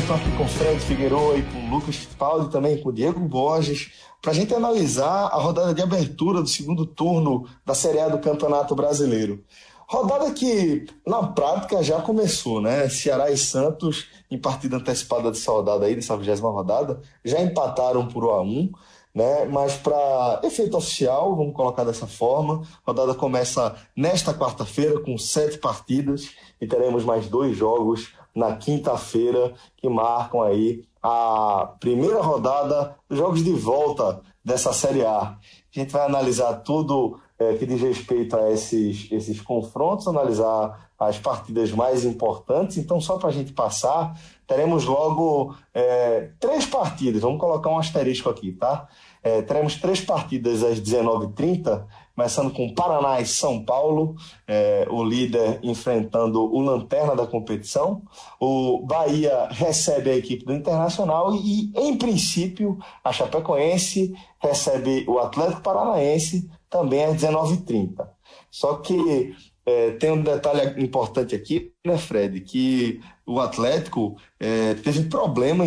estou aqui com o Fred Figueiredo e com o Lucas Fittipaldi, também com o Diego Borges, para a gente analisar a rodada de abertura do segundo turno da Série A do Campeonato Brasileiro. Rodada que, na prática, já começou, né? Ceará e Santos, em partida antecipada de saudade aí, dessa vigésima rodada, já empataram por 1 a 1 né? Mas para efeito oficial, vamos colocar dessa forma, a rodada começa nesta quarta-feira com sete partidas e teremos mais dois jogos na quinta-feira que marcam aí a primeira rodada dos jogos de volta dessa Série A. A gente vai analisar tudo é, que diz respeito a esses, esses confrontos, analisar as partidas mais importantes. Então, só para a gente passar, teremos logo é, três partidas. Vamos colocar um asterisco aqui, tá? É, teremos três partidas às 19h30, começando com Paraná e São Paulo, é, o líder enfrentando o lanterna da competição. O Bahia recebe a equipe do Internacional e, em princípio, a Chapecoense recebe o Atlético Paranaense também às 19h30. Só que é, tem um detalhe importante aqui, né, Fred? Que o Atlético é, teve problema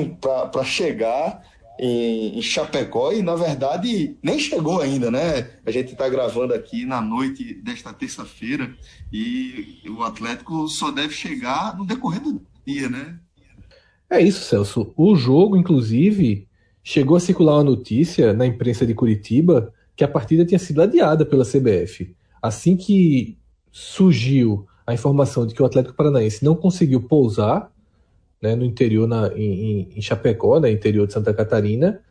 para chegar em, em, Chapecó e, na verdade, nem chegou ainda, né? A gente está gravando aqui na noite desta terça-feira e o Atlético só deve chegar no decorrer do dia, né? É isso, Celso. O jogo, inclusive, chegou a circular uma notícia na imprensa de Curitiba que a partida tinha sido adiada pela CBF. Assim que surgiu a informação de que o Atlético Paranaense não conseguiu pousar né, no interior, na, em, em Chapecó, né, interior de Santa Catarina,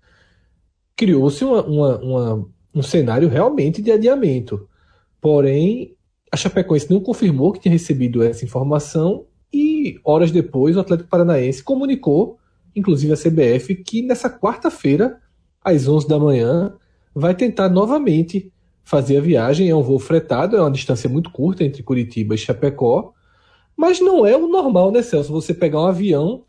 criou-se uma, uma, uma, um cenário realmente de adiamento. Porém, a Chapecoense não confirmou que tinha recebido essa informação e, horas depois, o Atlético Paranaense comunicou, inclusive a CBF, que nessa quarta-feira, às 11 da manhã, vai tentar novamente fazer a viagem. É um voo fretado, é uma distância muito curta entre Curitiba e Chapecó, mas não é o normal, né, Celso? Você pegar um avião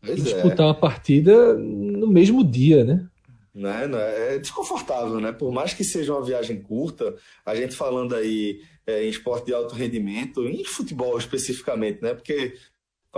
pois e disputar é. uma partida no mesmo dia, né? Né, né? É desconfortável, né? Por mais que seja uma viagem curta, a gente falando aí é, em esporte de alto rendimento, em futebol especificamente, né? Porque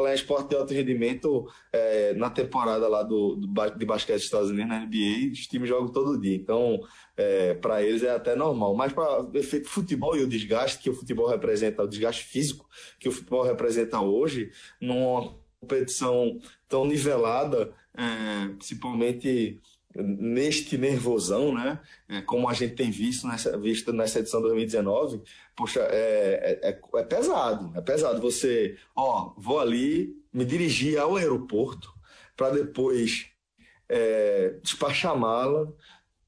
falar em esporte de alto rendimento, é, na temporada lá do, do, de basquete dos Estados Unidos, na NBA, os times jogam todo dia. Então, é, para eles é até normal. Mas para efeito futebol e o desgaste que o futebol representa, o desgaste físico que o futebol representa hoje, numa competição tão nivelada, é, principalmente neste nervosão, né? É, como a gente tem visto nessa, visto nessa edição 2019, poxa, é, é, é, pesado, é pesado. Você, ó, vou ali me dirigir ao aeroporto para depois é, despachar mala,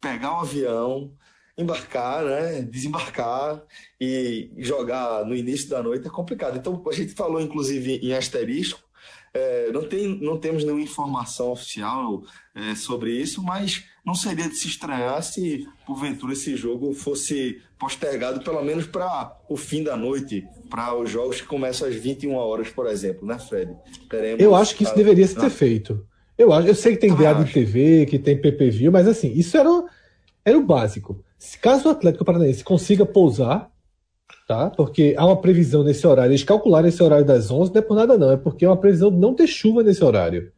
pegar um avião, embarcar, né? Desembarcar e jogar no início da noite é complicado. Então a gente falou, inclusive, em asterisco é, não, tem, não temos nenhuma informação oficial é, sobre isso, mas não seria de se estranhar se, porventura, esse jogo fosse postergado pelo menos para o fim da noite, para os jogos que começam às 21 horas, por exemplo, né, Fred? Teremos eu acho que isso deveria ser ah. feito. Eu, acho, eu sei que tem em TV, que tem PPV, mas assim, isso era, era o básico. Caso o Atlético Paranaense consiga pousar tá? Porque há uma previsão nesse horário. Eles calcularam esse horário das 11, não é por nada não, é porque é uma previsão de não ter chuva nesse horário.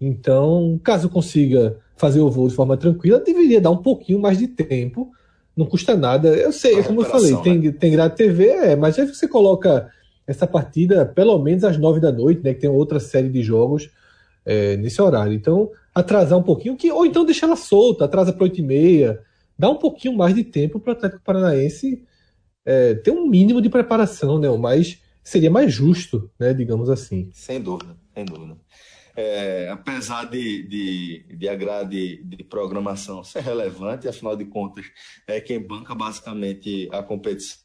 Então, caso consiga fazer o voo de forma tranquila, deveria dar um pouquinho mais de tempo. Não custa nada. Eu sei, é como eu falei, né? tem, tem grade TV, é, mas aí você coloca essa partida pelo menos às 9 da noite, né? Que tem outra série de jogos é, nesse horário. Então, atrasar um pouquinho, que, ou então deixar ela solta, atrasa para 8 e meia, dá um pouquinho mais de tempo para o Atlético Paranaense é, ter um mínimo de preparação, né? O mais seria mais justo, né? Digamos assim. Sem dúvida, sem dúvida. É, apesar de, de, de a grade de programação ser relevante, afinal de contas, é quem banca basicamente a competição.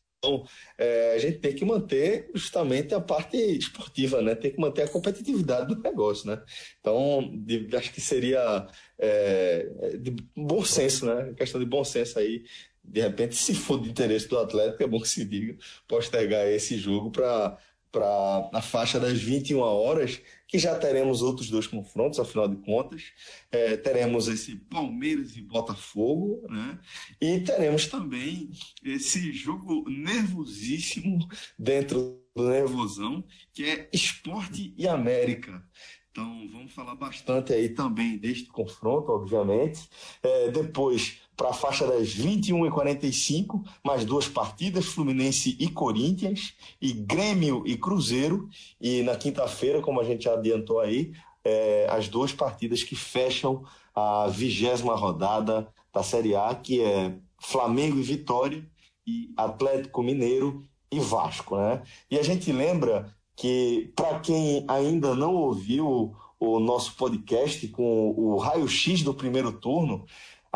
É, a gente tem que manter justamente a parte esportiva, né? Tem que manter a competitividade do negócio, né? Então, de, acho que seria é, de bom senso, né? Questão de bom senso aí de repente, se for de interesse do Atlético, é bom que se diga, postergar esse jogo para para a faixa das 21 horas, que já teremos outros dois confrontos, afinal de contas. É, teremos esse Palmeiras e Botafogo, né? E teremos também esse jogo nervosíssimo dentro do nervosão, que é Esporte e América. Então vamos falar bastante aí também deste confronto, obviamente. É, depois, para a faixa das 21h45, mais duas partidas, Fluminense e Corinthians, e Grêmio e Cruzeiro. E na quinta-feira, como a gente adiantou aí, é, as duas partidas que fecham a vigésima rodada da Série A, que é Flamengo e Vitória, e Atlético Mineiro e Vasco. Né? E a gente lembra que, para quem ainda não ouviu o nosso podcast com o raio-x do primeiro turno,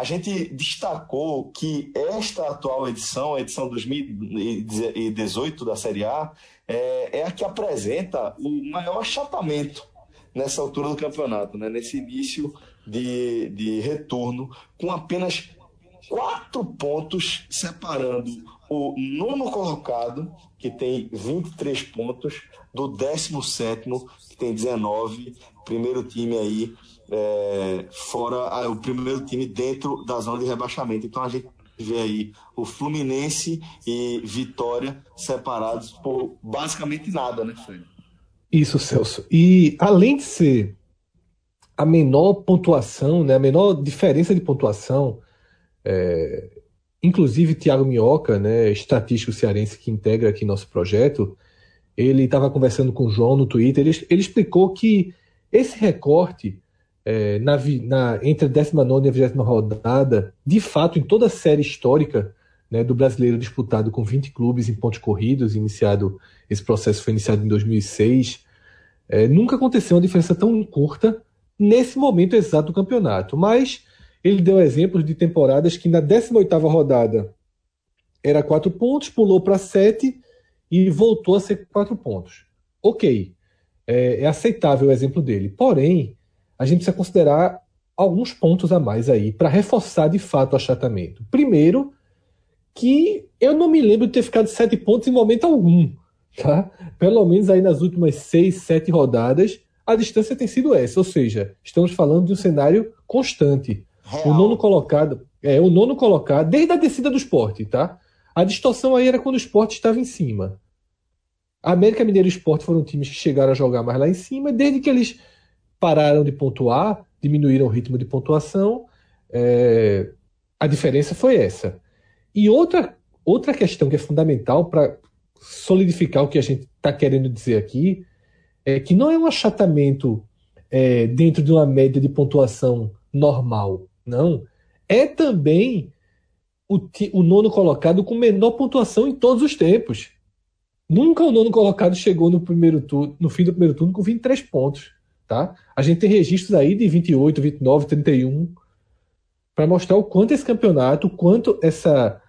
a gente destacou que esta atual edição, a edição 2018 da Série A, é, é a que apresenta o maior achatamento nessa altura do campeonato, né? nesse início de, de retorno, com apenas quatro pontos separando o nono colocado, que tem 23 pontos, do 17, que tem 19. Primeiro time aí, é, fora o primeiro time dentro da zona de rebaixamento. Então a gente vê aí o Fluminense e Vitória separados por basicamente nada, né, Fred? Isso, Celso. E além de ser a menor pontuação, né, a menor diferença de pontuação, é, inclusive Tiago Minhoca, né, estatístico cearense que integra aqui nosso projeto, ele estava conversando com o João no Twitter, ele, ele explicou que esse recorte é, na, na, entre a 19 e a 20 rodada, de fato, em toda a série histórica né, do brasileiro disputado com 20 clubes em pontos corridos, iniciado esse processo foi iniciado em 2006, é, nunca aconteceu uma diferença tão curta nesse momento exato do campeonato. Mas ele deu exemplos de temporadas que na 18ª rodada era 4 pontos, pulou para 7 e voltou a ser 4 pontos. Ok, é, é aceitável o exemplo dele. Porém, a gente precisa considerar alguns pontos a mais aí para reforçar de fato o achatamento. Primeiro, que eu não me lembro de ter ficado sete pontos em momento algum. Tá? Pelo menos aí nas últimas seis, sete rodadas, a distância tem sido essa. Ou seja, estamos falando de um cenário constante. O nono colocado, é, o nono colocado, desde a descida do esporte, tá? A distorção aí era quando o esporte estava em cima. A América Mineiro e o Esporte foram times que chegaram a jogar mais lá em cima, desde que eles pararam de pontuar, diminuíram o ritmo de pontuação. É, a diferença foi essa. E outra, outra questão que é fundamental para solidificar o que a gente está querendo dizer aqui é que não é um achatamento é, dentro de uma média de pontuação normal, não. É também o, o nono colocado com menor pontuação em todos os tempos. Nunca o nono colocado chegou no primeiro turno, no fim do primeiro turno com 23 pontos. Tá? A gente tem registros aí de 28, 29, 31 para mostrar o quanto esse campeonato, o quanto essa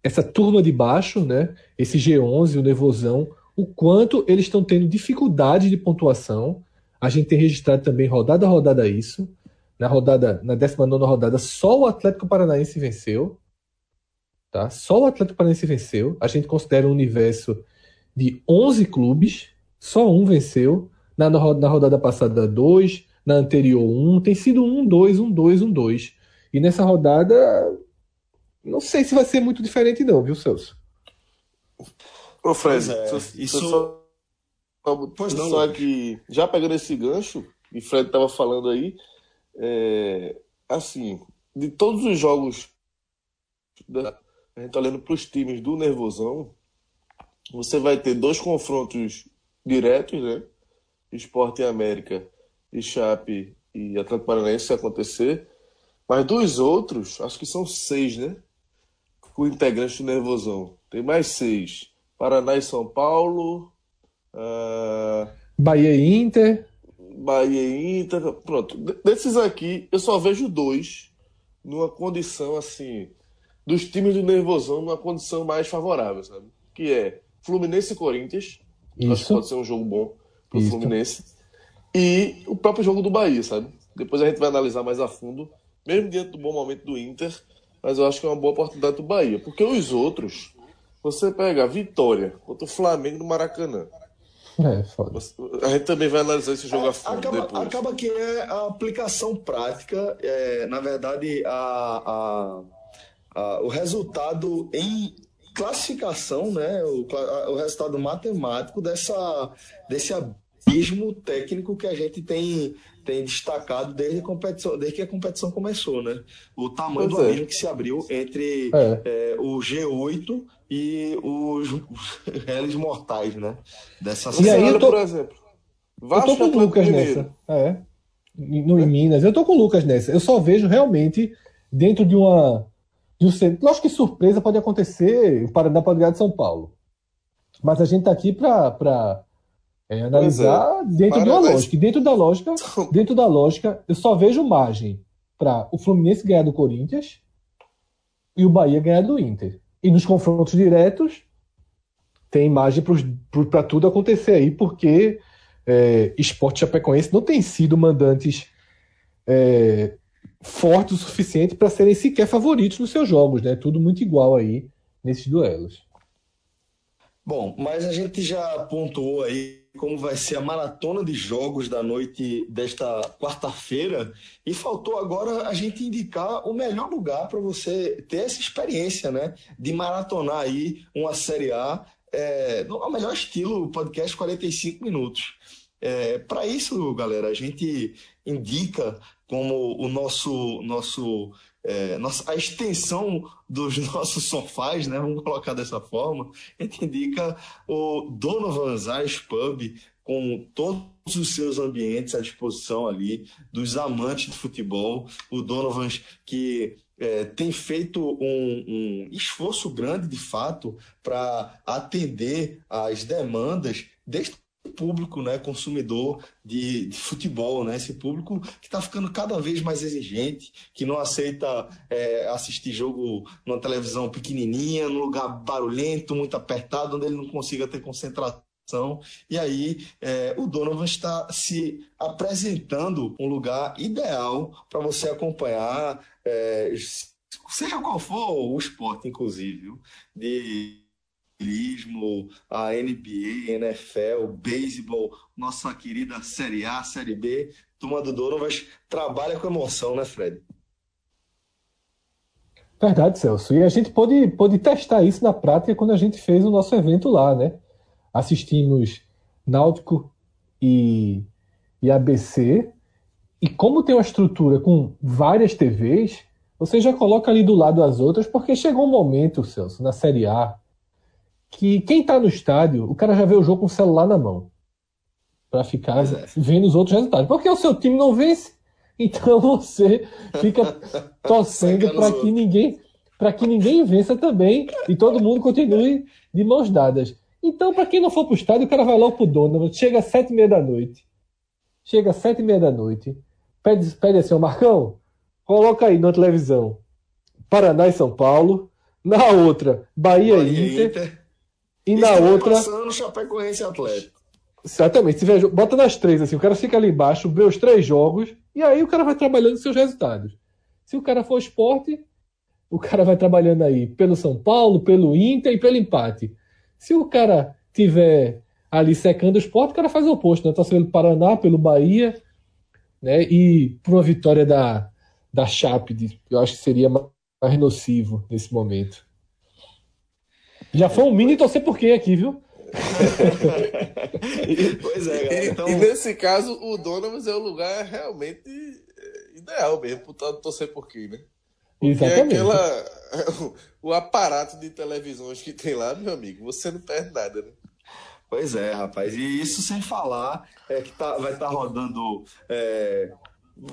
essa turma de baixo, né, esse G11, o Nervosão, o quanto eles estão tendo dificuldade de pontuação. A gente tem registrado também rodada a rodada isso. Na rodada, na 19 rodada, só o Atlético Paranaense venceu. Tá? Só o Atlético Paranaense venceu. A gente considera um universo de 11 clubes, só um venceu. Na, na rodada passada, dois. Na anterior, um. Tem sido um, dois, um, dois, um, dois. E nessa rodada, não sei se vai ser muito diferente, não, viu, Celso? Ô, Fred, é, isso. Só, pois não, só que, já pegando esse gancho, e Fred estava falando aí, é, assim, de todos os jogos, da, a gente tá olhando para os times do Nervosão, você vai ter dois confrontos diretos, né? Esporte e América e Chape e Atlético Paranaense se acontecer. Mas dos outros, acho que são seis, né? Com integrantes do Nervosão. Tem mais seis. Paraná e São Paulo. Uh... Bahia e Inter. Bahia e Inter. Pronto. Desses aqui, eu só vejo dois numa condição assim. Dos times do Nervosão numa condição mais favorável, sabe? Que é Fluminense e Corinthians. Isso. Acho que pode ser um jogo bom pro Isso. Fluminense. E o próprio jogo do Bahia, sabe? Depois a gente vai analisar mais a fundo, mesmo diante do bom momento do Inter, mas eu acho que é uma boa oportunidade do Bahia. Porque os outros, você pega a vitória contra o Flamengo no Maracanã. É, foda. A gente também vai analisar esse jogo é, a fundo acaba, depois. Acaba que é a aplicação prática, é, na verdade, a, a, a, o resultado em classificação, né, o, o resultado matemático dessa, desse mesmo técnico que a gente tem, tem destacado desde a competição, desde que a competição começou, né? O tamanho pois do é. abismo que se abriu entre é. É, o G8 e os, os réis mortais, né? Dessa e aí, eu tô, por exemplo. Vasco eu tô com o Lucas nessa. É. No, em Minas. Eu tô com o Lucas nessa. Eu só vejo realmente dentro de uma. De um, lógico que surpresa pode acontecer, o Paraná pode ganhar de São Paulo. Mas a gente está aqui para é, analisar é. dentro uma lógica. E dentro da lógica, dentro da lógica, eu só vejo margem para o Fluminense ganhar do Corinthians e o Bahia ganhar do Inter. E nos confrontos diretos, tem margem para tudo acontecer aí, porque é, Esporte Chapecoense não tem sido mandantes é, fortes o suficiente para serem sequer favoritos nos seus jogos, né? Tudo muito igual aí nesses duelos. Bom, mas a gente já pontuou aí como vai ser a maratona de jogos da noite desta quarta-feira e faltou agora a gente indicar o melhor lugar para você ter essa experiência, né? De maratonar aí uma Série A é, no melhor estilo podcast 45 minutos. É, para isso, galera, a gente indica como o nosso nosso é, nossa, a extensão dos nossos sofás, né? Vamos colocar dessa forma. A gente indica o Donovan's Ice Pub com todos os seus ambientes à disposição ali dos amantes de futebol. O Donovan's que é, tem feito um, um esforço grande, de fato, para atender às demandas deste público, né, consumidor de, de futebol, né, esse público que está ficando cada vez mais exigente, que não aceita é, assistir jogo numa televisão pequenininha, num lugar barulhento, muito apertado, onde ele não consiga ter concentração. E aí é, o Donovan está se apresentando um lugar ideal para você acompanhar, é, seja qual for o esporte, inclusive, de a NBA, NFL, beisebol, nossa querida Série A, Série B, turma do Donovas trabalha com emoção, né, Fred? Verdade, Celso. E a gente pôde, pôde testar isso na prática quando a gente fez o nosso evento lá, né? Assistimos Náutico e, e ABC. E como tem uma estrutura com várias TVs, você já coloca ali do lado as outras, porque chegou um momento, Celso, na Série A, que quem está no estádio, o cara já vê o jogo com o celular na mão. para ficar é. vendo os outros resultados. Porque o seu time não vence, então você fica torcendo para que ninguém para que ninguém vença também e todo mundo continue de mãos dadas. Então, para quem não for para o estádio, o cara vai logo pro dono, chega às sete e meia da noite. Chega às sete e meia da noite. Pede, pede assim, ó, Marcão, coloca aí na televisão Paraná e São Paulo. Na outra, Bahia, Bahia e Inter. Inter. E na outra. Passando Chapecoense Atlético. Exatamente. Se vier, bota nas três, assim, o cara fica ali embaixo, vê os três jogos, e aí o cara vai trabalhando seus resultados. Se o cara for esporte, o cara vai trabalhando aí pelo São Paulo, pelo Inter e pelo empate. Se o cara tiver ali secando o esporte, o cara faz o oposto, né? Tá pelo Paraná, pelo Bahia, né? E por uma vitória da, da Chape, eu acho que seria mais nocivo nesse momento. Já foi um mini torcer por quê aqui, viu? pois é, galera. Então... E, e, nesse caso, o Donovan é o lugar realmente é, ideal mesmo para torcer por quê, né? Porque Exatamente. Aquela, o aparato de televisões que tem lá, meu amigo, você não perde nada, né? Pois é, rapaz. E isso sem falar é que tá, vai estar tá rodando é,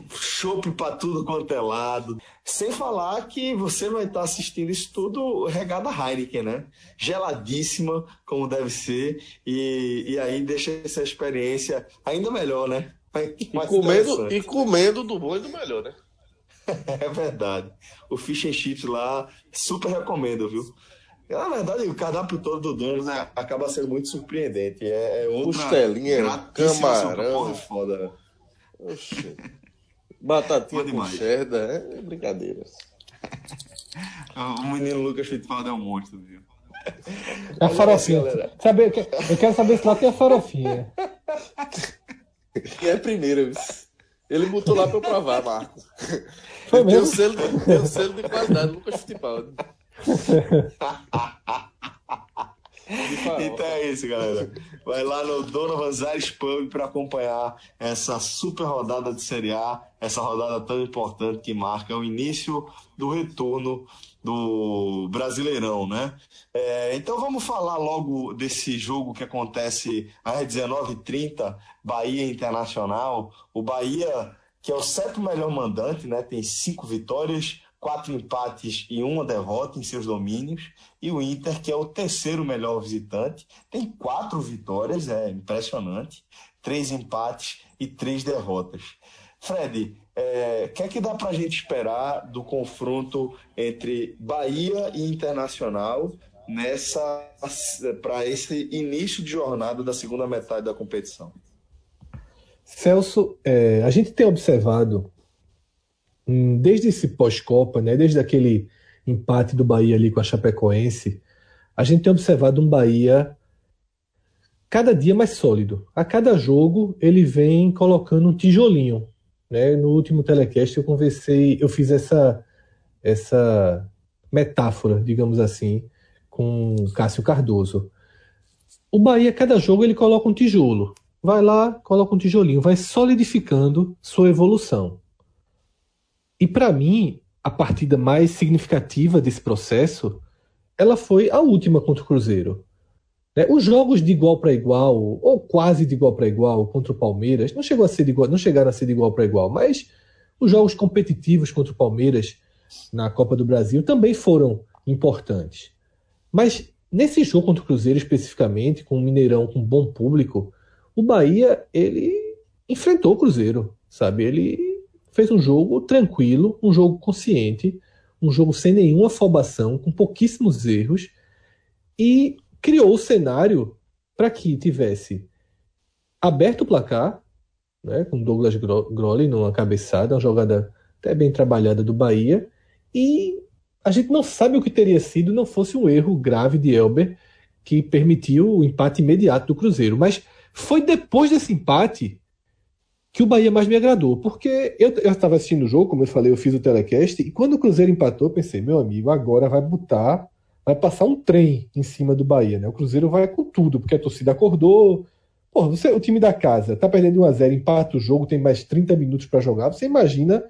chopp para tudo quanto é lado. Sem falar que você vai estar assistindo isso tudo regada Heineken, né? Geladíssima, como deve ser, e, e aí deixa essa experiência ainda melhor, né? E comendo, e comendo do bom e do melhor, né? é verdade. O fish and chips lá, super recomendo, viu? Na verdade, o cardápio todo do Donos né, acaba sendo muito surpreendente. É, é outra Costelinha, camarão. Foda, né? Oxi. Batatinha com cheddar, é brincadeira. o menino Lucas Fittipaldi é um monstro, viu? É a farofinha. Sabe, eu quero saber se lá tem a farofinha. E é a primeira, Ele botou lá pra eu provar, Marco. Foi mesmo? Tem selo, tem selo de qualidade, Lucas Fittipaldi. então é isso, galera. Vai lá no Donovan Zares Pub para acompanhar essa super rodada de Série A, essa rodada tão importante que marca o início do retorno do Brasileirão, né? É, então vamos falar logo desse jogo que acontece às 19h30, Bahia Internacional. O Bahia, que é o sétimo melhor mandante, né? Tem cinco vitórias, quatro empates e uma derrota em seus domínios. E o Inter, que é o terceiro melhor visitante, tem quatro vitórias, é impressionante, três empates e três derrotas. Fred, é, o que é que dá para a gente esperar do confronto entre Bahia e Internacional nessa para esse início de jornada da segunda metade da competição? Celso, é, a gente tem observado desde esse pós-copa, né, desde aquele empate do Bahia ali com a Chapecoense, a gente tem observado um Bahia cada dia mais sólido. A cada jogo ele vem colocando um tijolinho né? No último telecast eu conversei, eu fiz essa essa metáfora, digamos assim, com Cássio Cardoso. O Bahia, cada jogo, ele coloca um tijolo. Vai lá, coloca um tijolinho, vai solidificando sua evolução. E para mim, a partida mais significativa desse processo, ela foi a última contra o Cruzeiro. Né? Os jogos de igual para igual, ou quase de igual para igual, contra o Palmeiras, não, chegou a ser igual, não chegaram a ser de igual para igual, mas os jogos competitivos contra o Palmeiras na Copa do Brasil também foram importantes. Mas nesse jogo contra o Cruzeiro especificamente, com o Mineirão com bom público, o Bahia ele enfrentou o Cruzeiro, sabe? Ele fez um jogo tranquilo, um jogo consciente, um jogo sem nenhuma afobação, com pouquíssimos erros e criou o cenário para que tivesse aberto o placar, né, com Douglas Grolli numa cabeçada, uma jogada até bem trabalhada do Bahia, e a gente não sabe o que teria sido não fosse um erro grave de Elber que permitiu o empate imediato do Cruzeiro. Mas foi depois desse empate que o Bahia mais me agradou, porque eu estava assistindo o jogo, como eu falei, eu fiz o telecast, e quando o Cruzeiro empatou, pensei, meu amigo, agora vai botar vai passar um trem em cima do Bahia, né? O Cruzeiro vai com tudo, porque a torcida acordou. Pô, você, o time da casa tá perdendo 1 a 0 empata o jogo, tem mais 30 minutos para jogar. Você imagina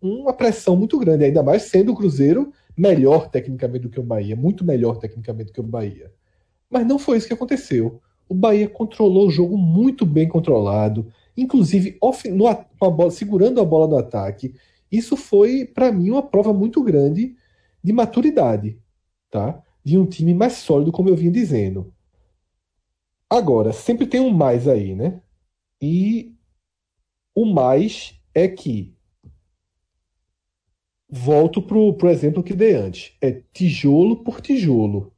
uma pressão muito grande, ainda mais sendo o Cruzeiro melhor tecnicamente do que o Bahia, muito melhor tecnicamente do que o Bahia. Mas não foi isso que aconteceu. O Bahia controlou o jogo muito bem controlado, inclusive off, no, a bola, segurando a bola no ataque. Isso foi, para mim, uma prova muito grande de maturidade tá? de um time mais sólido, como eu vinha dizendo. Agora, sempre tem um mais aí, né? E o mais é que volto pro, pro exemplo que dei antes. É tijolo por tijolo.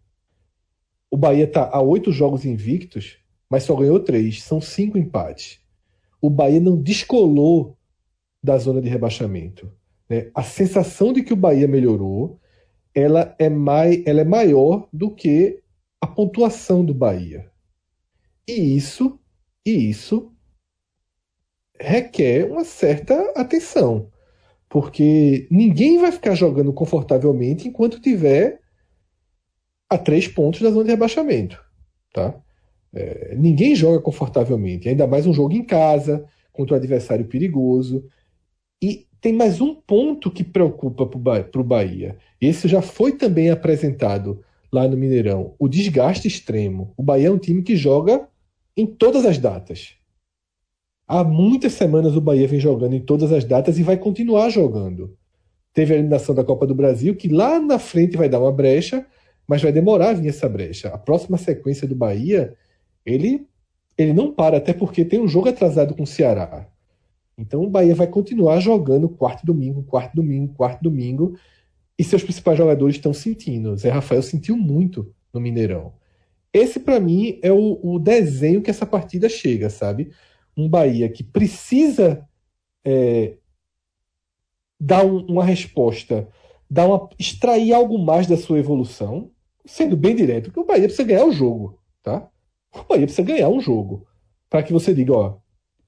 O Bahia está a oito jogos invictos, mas só ganhou três. São cinco empates. O Bahia não descolou da zona de rebaixamento. Né? A sensação de que o Bahia melhorou ela é, mai, ela é maior do que a pontuação do Bahia. E isso, e isso requer uma certa atenção, porque ninguém vai ficar jogando confortavelmente enquanto tiver a três pontos da zona de rebaixamento, tá? É, ninguém joga confortavelmente, ainda mais um jogo em casa contra um adversário perigoso. E tem mais um ponto que preocupa para o Bahia. Esse já foi também apresentado lá no Mineirão. O desgaste extremo. O Bahia é um time que joga em todas as datas. Há muitas semanas o Bahia vem jogando em todas as datas e vai continuar jogando. Teve a eliminação da Copa do Brasil, que lá na frente vai dar uma brecha, mas vai demorar a vir essa brecha. A próxima sequência do Bahia, ele, ele não para, até porque tem um jogo atrasado com o Ceará. Então o Bahia vai continuar jogando quarto domingo, quarto domingo, quarto domingo, e seus principais jogadores estão sentindo. Zé Rafael sentiu muito no Mineirão. Esse, para mim, é o, o, desenho que essa partida chega, sabe? Um Bahia que precisa é, dar um, uma resposta, dar uma, extrair algo mais da sua evolução, sendo bem direto, que o Bahia precisa ganhar o jogo, tá? O Bahia precisa ganhar um jogo para que você diga, ó,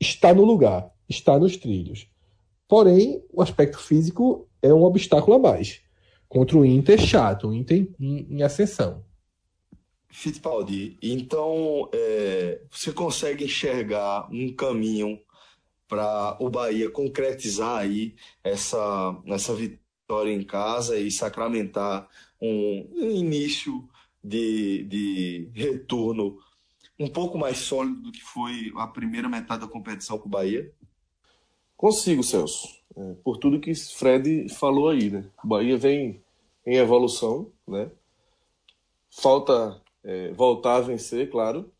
está no lugar está nos trilhos. Porém, o aspecto físico é um obstáculo a mais. Contra o Inter, chato, o Inter em, em ascensão. Fittipaldi, então é, você consegue enxergar um caminho para o Bahia concretizar aí essa, essa vitória em casa e sacramentar um início de, de retorno um pouco mais sólido do que foi a primeira metade da competição com o Bahia? Consigo, Celso. É, por tudo que Fred falou aí, né? O Bahia vem em evolução, né? Falta é, voltar a vencer, claro,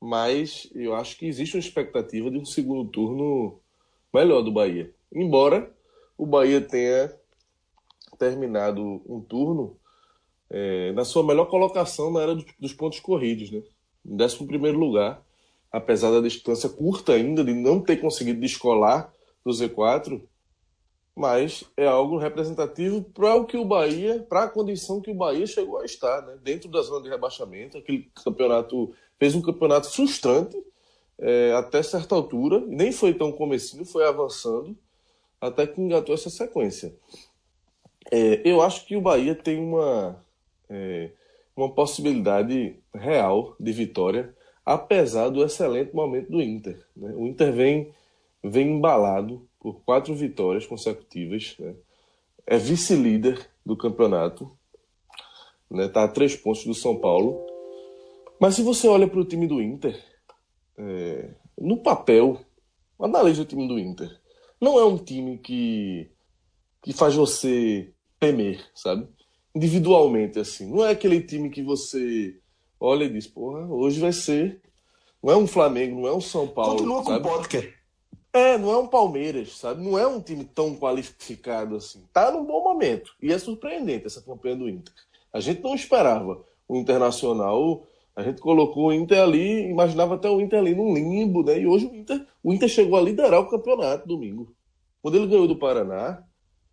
mas eu acho que existe uma expectativa de um segundo turno melhor do Bahia. Embora o Bahia tenha terminado um turno é, na sua melhor colocação na era dos pontos corridos, né? Em 11 lugar, apesar da distância curta ainda, de não ter conseguido descolar do Z4, mas é algo representativo para o que o Bahia, para a condição que o Bahia chegou a estar, né? dentro da zona de rebaixamento. Aquele campeonato fez um campeonato frustrante é, até certa altura, nem foi tão comecinho, foi avançando até que engatou essa sequência. É, eu acho que o Bahia tem uma é, uma possibilidade real de vitória, apesar do excelente momento do Inter. Né? O Inter vem, vem embalado por quatro vitórias consecutivas, né? é vice-líder do campeonato, está né? Tá a três pontos do São Paulo. Mas se você olha para o time do Inter, é, no papel, analise o time do Inter. Não é um time que, que faz você temer, sabe? Individualmente, assim. Não é aquele time que você olha e diz, porra, hoje vai ser. Não é um Flamengo, não é um São Paulo. Continua com o podcast. É, não é um Palmeiras, sabe? Não é um time tão qualificado assim. Tá num bom momento. E é surpreendente essa campanha do Inter. A gente não esperava o Internacional. A gente colocou o Inter ali, imaginava até o Inter ali num limbo, né? E hoje o Inter, o Inter chegou a liderar o campeonato domingo. Quando ele ganhou do Paraná,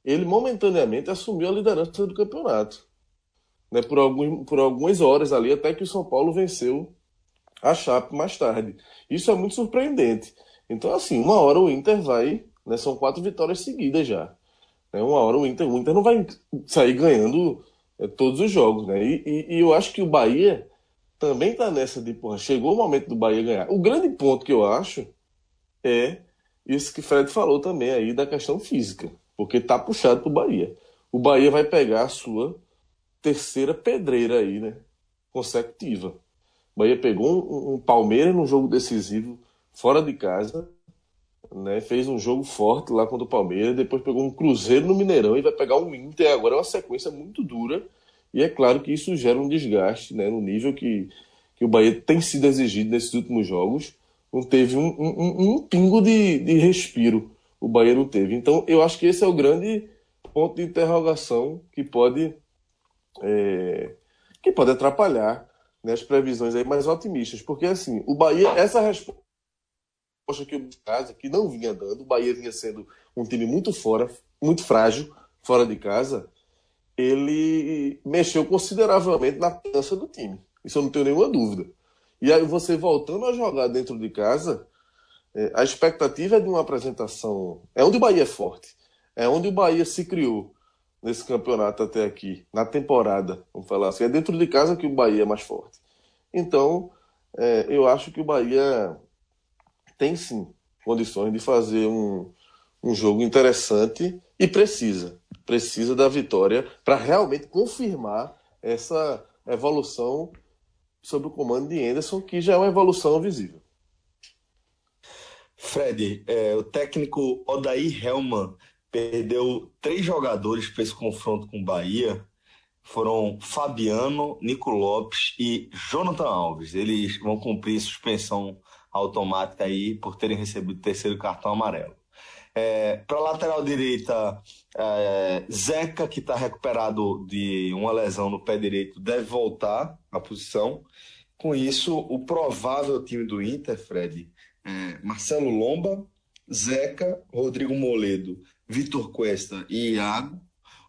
ele momentaneamente assumiu a liderança do campeonato. Né, por, algum, por algumas horas ali, até que o São Paulo venceu a Chape mais tarde. Isso é muito surpreendente. Então, assim, uma hora o Inter vai. Né, são quatro vitórias seguidas já. Né, uma hora o Inter, o Inter não vai sair ganhando é, todos os jogos. Né, e, e, e, eu acho que o Bahia também está nessa de, porra, chegou o momento do Bahia ganhar. O grande ponto que eu acho é isso que Fred falou também aí da questão física porque tá puxado pro Bahia. O Bahia vai pegar a sua terceira pedreira aí, né? Consecutiva. O Bahia pegou um, um Palmeiras num jogo decisivo fora de casa, né? Fez um jogo forte lá contra o Palmeiras, depois pegou um Cruzeiro no Mineirão e vai pegar um Inter agora é uma sequência muito dura. E é claro que isso gera um desgaste, né? No nível que, que o Bahia tem sido exigido nesses últimos jogos. Não teve um, um, um pingo de, de respiro o Bahia não teve. Então, eu acho que esse é o grande ponto de interrogação que pode, é, que pode atrapalhar né, as previsões aí mais otimistas. Porque, assim, o Bahia, essa resposta que o casa, que não vinha dando, o Bahia vinha sendo um time muito fora, muito frágil, fora de casa, ele mexeu consideravelmente na dança do time. Isso eu não tenho nenhuma dúvida. E aí você voltando a jogar dentro de casa, é, a expectativa é de uma apresentação. É onde o Bahia é forte. É onde o Bahia se criou nesse campeonato até aqui, na temporada, vamos falar assim. É dentro de casa que o Bahia é mais forte. Então, é, eu acho que o Bahia tem sim condições de fazer um, um jogo interessante e precisa. Precisa da vitória para realmente confirmar essa evolução sob o comando de Anderson, que já é uma evolução visível. Fred, é, o técnico Odair Helman perdeu três jogadores para esse confronto com o Bahia. Foram Fabiano, Nico Lopes e Jonathan Alves. Eles vão cumprir suspensão automática aí por terem recebido o terceiro cartão amarelo. É, para lateral direita, é, Zeca, que está recuperado de uma lesão no pé direito, deve voltar à posição. Com isso, o provável time do Inter, Fred, é, Marcelo Lomba, Zeca, Rodrigo Moledo, Vitor Cuesta e Iago.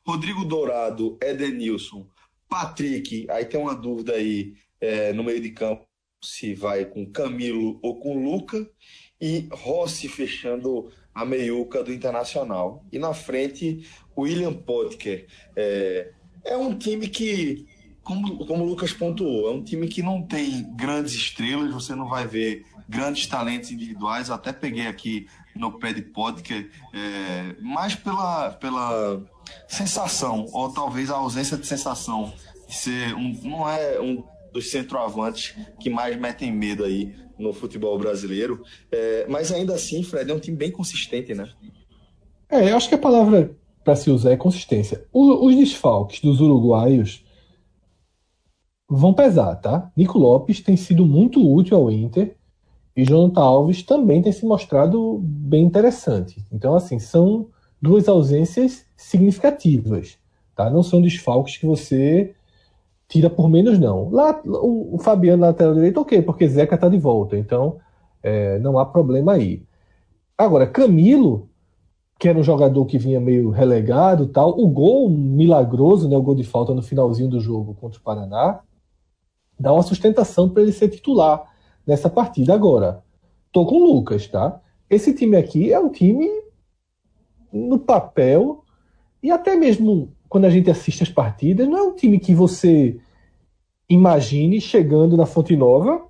Rodrigo Dourado, Edenilson, Patrick, aí tem uma dúvida aí é, no meio de campo se vai com Camilo ou com Luca. E Rossi fechando a meiuca do Internacional. E na frente, William Potker. É, é um time que como, como o Lucas pontuou, é um time que não tem grandes estrelas, você não vai ver grandes talentos individuais. Até peguei aqui no pé de podcast, é, mais pela, pela sensação, ou talvez a ausência de sensação de ser um, não é um dos centroavantes que mais metem medo aí no futebol brasileiro. É, mas ainda assim, Fred, é um time bem consistente, né? É, eu acho que a palavra para se usar é consistência. O, os desfalques dos uruguaios vão pesar, tá? Nico Lopes tem sido muito útil ao Inter e Jonathan Alves também tem se mostrado bem interessante. Então, assim, são duas ausências significativas, tá? Não são desfalques que você tira por menos, não. Lá, o, Fabiano na lateral direito, ok, porque Zeca tá de volta, então é, não há problema aí. Agora, Camilo, que era um jogador que vinha meio relegado tal, o gol milagroso, né, o gol de falta no finalzinho do jogo contra o Paraná, dá uma sustentação para ele ser titular nessa partida. Agora, tô com o Lucas, tá? Esse time aqui é um time no papel e até mesmo quando a gente assiste as partidas, não é um time que você imagine chegando na Fonte Nova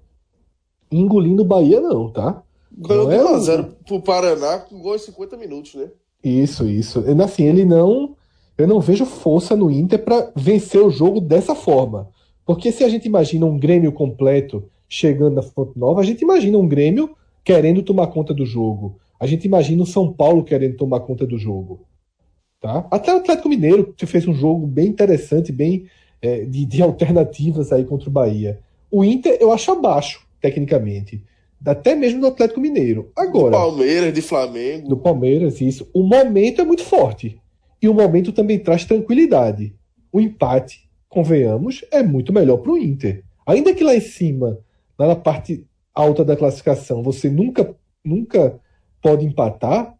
e engolindo o Bahia, não, tá? Ganhou é 1x0 pro Paraná com gol em 50 minutos, né? Isso, isso. Assim, ele não. Eu não vejo força no Inter para vencer o jogo dessa forma. Porque se a gente imagina um Grêmio completo chegando na Fonte Nova, a gente imagina um Grêmio querendo tomar conta do jogo. A gente imagina o São Paulo querendo tomar conta do jogo. Tá? Até o Atlético Mineiro, que fez um jogo bem interessante, bem é, de, de, alternativas aí contra o Bahia. O Inter eu acho abaixo, tecnicamente. Até mesmo do Atlético Mineiro. Agora. Do Palmeiras, de Flamengo. Do Palmeiras, isso. O momento é muito forte. E o momento também traz tranquilidade. O empate convenhamos, é muito melhor para o Inter. Ainda que lá em cima, lá na parte alta da classificação, você nunca, nunca pode empatar,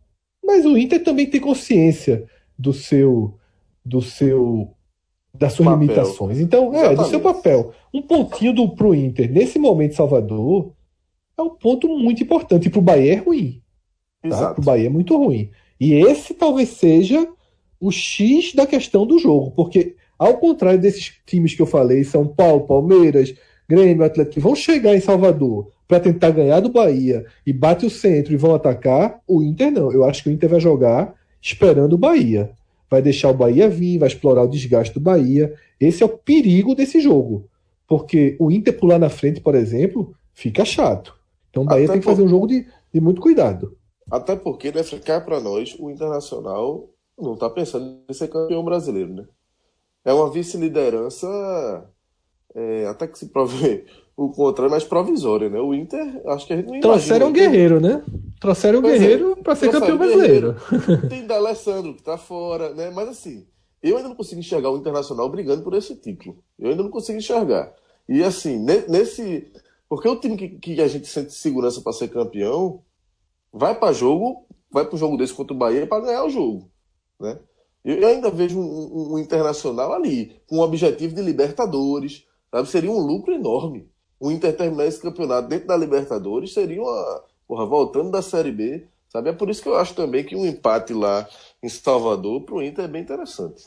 mas o Inter também tem consciência do seu, do seu, das suas papel. limitações. Então, é, do seu papel. Um pontinho do pro Inter nesse momento Salvador é um ponto muito importante. E pro Bahia é ruim. Tá? Pro Bahia é muito ruim. E esse talvez seja o X da questão do jogo, porque ao contrário desses times que eu falei, São Paulo, Palmeiras, Grêmio, Atlético, que vão chegar em Salvador para tentar ganhar do Bahia e bate o centro e vão atacar, o Inter não. Eu acho que o Inter vai jogar esperando o Bahia. Vai deixar o Bahia vir, vai explorar o desgaste do Bahia. Esse é o perigo desse jogo. Porque o Inter pular na frente, por exemplo, fica chato. Então o Bahia Até tem que fazer um jogo de, de muito cuidado. Até porque, né, cá para nós, o Internacional não está pensando em ser campeão brasileiro, né? é uma vice-liderança, é, até que se prove o contrário, mas provisória, né? O Inter, acho que a gente não Trouxeram um guerreiro, né? Trouxeram um é, guerreiro é, para ser campeão brasileiro. Tem da Alessandro, que tá fora, né? Mas assim, eu ainda não consigo enxergar o Internacional brigando por esse título. Eu ainda não consigo enxergar. E assim, nesse. Porque o time que, que a gente sente segurança para ser campeão vai para jogo, vai para o jogo desse contra o Bahia para ganhar o jogo, né? Eu ainda vejo um, um, internacional ali, com o objetivo de Libertadores, sabe? Seria um lucro enorme. O Inter terminar esse campeonato dentro da Libertadores seria uma. Porra, voltando da Série B, sabe? É por isso que eu acho também que um empate lá em Salvador para o Inter é bem interessante.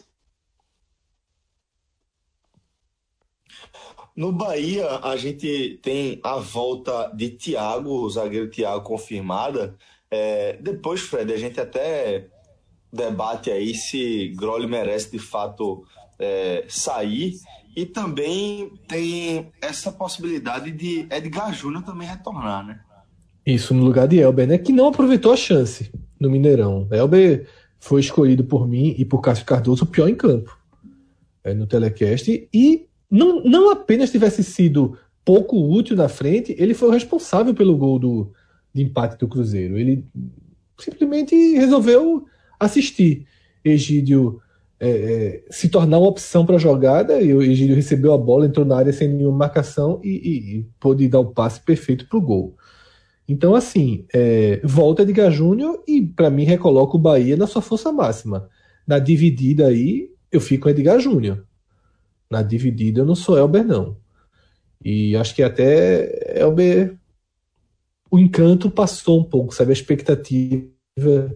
No Bahia, a gente tem a volta de Thiago, o zagueiro Thiago confirmada. É, depois, Fred, a gente até debate aí se Groli merece de fato é, sair. E também tem essa possibilidade de Edgar Júnior também retornar, né? Isso, no lugar de Elber, né? Que não aproveitou a chance no Mineirão. Elber foi escolhido por mim e por Cássio Cardoso o pior em campo é, no telecast. E não, não apenas tivesse sido pouco útil na frente, ele foi o responsável pelo gol do, de empate do Cruzeiro. Ele simplesmente resolveu assistir Egídio é, é, se tornar uma opção para a jogada, e o Egídio recebeu a bola, entrou na área sem nenhuma marcação e, e, e pôde dar o passe perfeito para o gol. Então, assim, é, volta Edgar Júnior e, para mim, recoloca o Bahia na sua força máxima. Na dividida aí, eu fico com Edgar Júnior. Na dividida, eu não sou Elber, não. E acho que até Elber. O encanto passou um pouco, sabe? A expectativa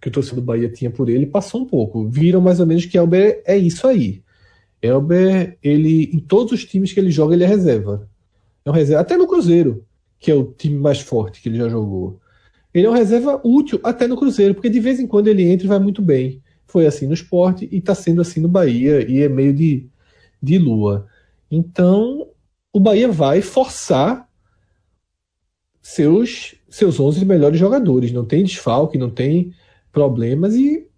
que o torcedor do Bahia tinha por ele passou um pouco. Viram mais ou menos que Elber é isso aí. Elber, ele em todos os times que ele joga, ele é reserva. É um reserva, até no Cruzeiro, que é o time mais forte que ele já jogou. Ele é um reserva útil até no Cruzeiro, porque de vez em quando ele entra e vai muito bem. Foi assim no esporte e está sendo assim no Bahia, e é meio de, de lua. Então, o Bahia vai forçar seus, seus 11 melhores jogadores. Não tem desfalque, não tem problemas e,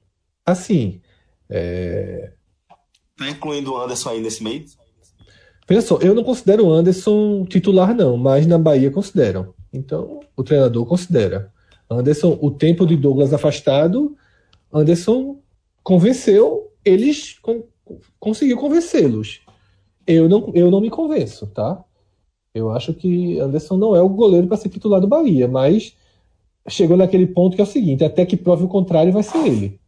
assim. É... Tá incluindo o Anderson aí nesse meio? Veja só, eu não considero o Anderson titular, não, mas na Bahia consideram. Então, o treinador considera. Anderson, o tempo de Douglas afastado, Anderson convenceu, eles con conseguiu convencê-los. Eu não, eu não me convenço, tá? Eu acho que Anderson não é o goleiro para ser titular do Bahia, mas chegou naquele ponto que é o seguinte: até que prove o contrário, vai ser ele.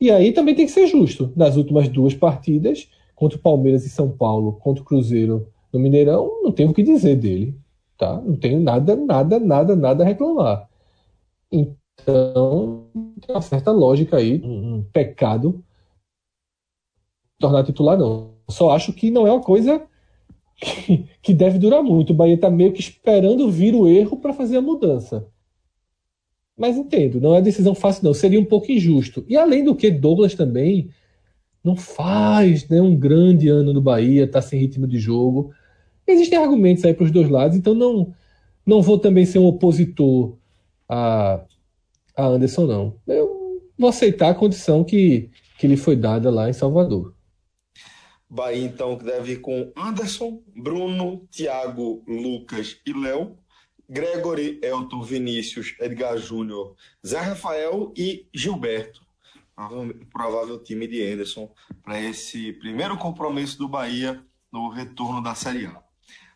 E aí também tem que ser justo. Nas últimas duas partidas, contra o Palmeiras e São Paulo, contra o Cruzeiro no Mineirão, não tenho o que dizer dele. Tá? Não tenho nada, nada, nada, nada a reclamar. Então, tem uma certa lógica aí, um pecado tornar titular, não. Só acho que não é uma coisa que, que deve durar muito. O Bahia está meio que esperando vir o erro para fazer a mudança. Mas entendo, não é decisão fácil, não. Seria um pouco injusto. E além do que, Douglas também não faz né, um grande ano no Bahia, está sem ritmo de jogo. Existem argumentos aí para os dois lados, então não, não vou também ser um opositor a, a Anderson, não. Eu vou aceitar a condição que, que lhe foi dada lá em Salvador. Bahia, então, que deve ir com Anderson, Bruno, Thiago, Lucas e Léo. Gregory, Elton, Vinícius, Edgar Júnior, Zé Rafael e Gilberto. Provável time de Anderson para esse primeiro compromisso do Bahia no retorno da Série A.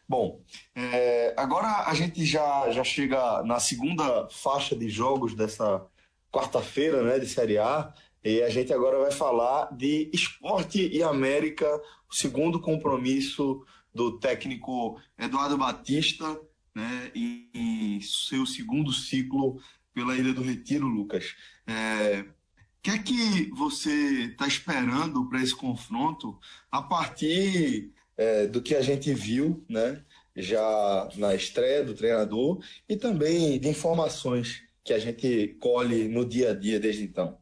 Bom, é, agora a gente já, já chega na segunda faixa de jogos dessa quarta-feira né, de Série A. E a gente agora vai falar de Esporte e América, o segundo compromisso do técnico Eduardo Batista, né, em, seu segundo ciclo pela Ilha do Retiro, Lucas. É, o que é que você está esperando para esse confronto a partir é, do que a gente viu, né, já na estreia do treinador e também de informações que a gente colhe no dia a dia desde então?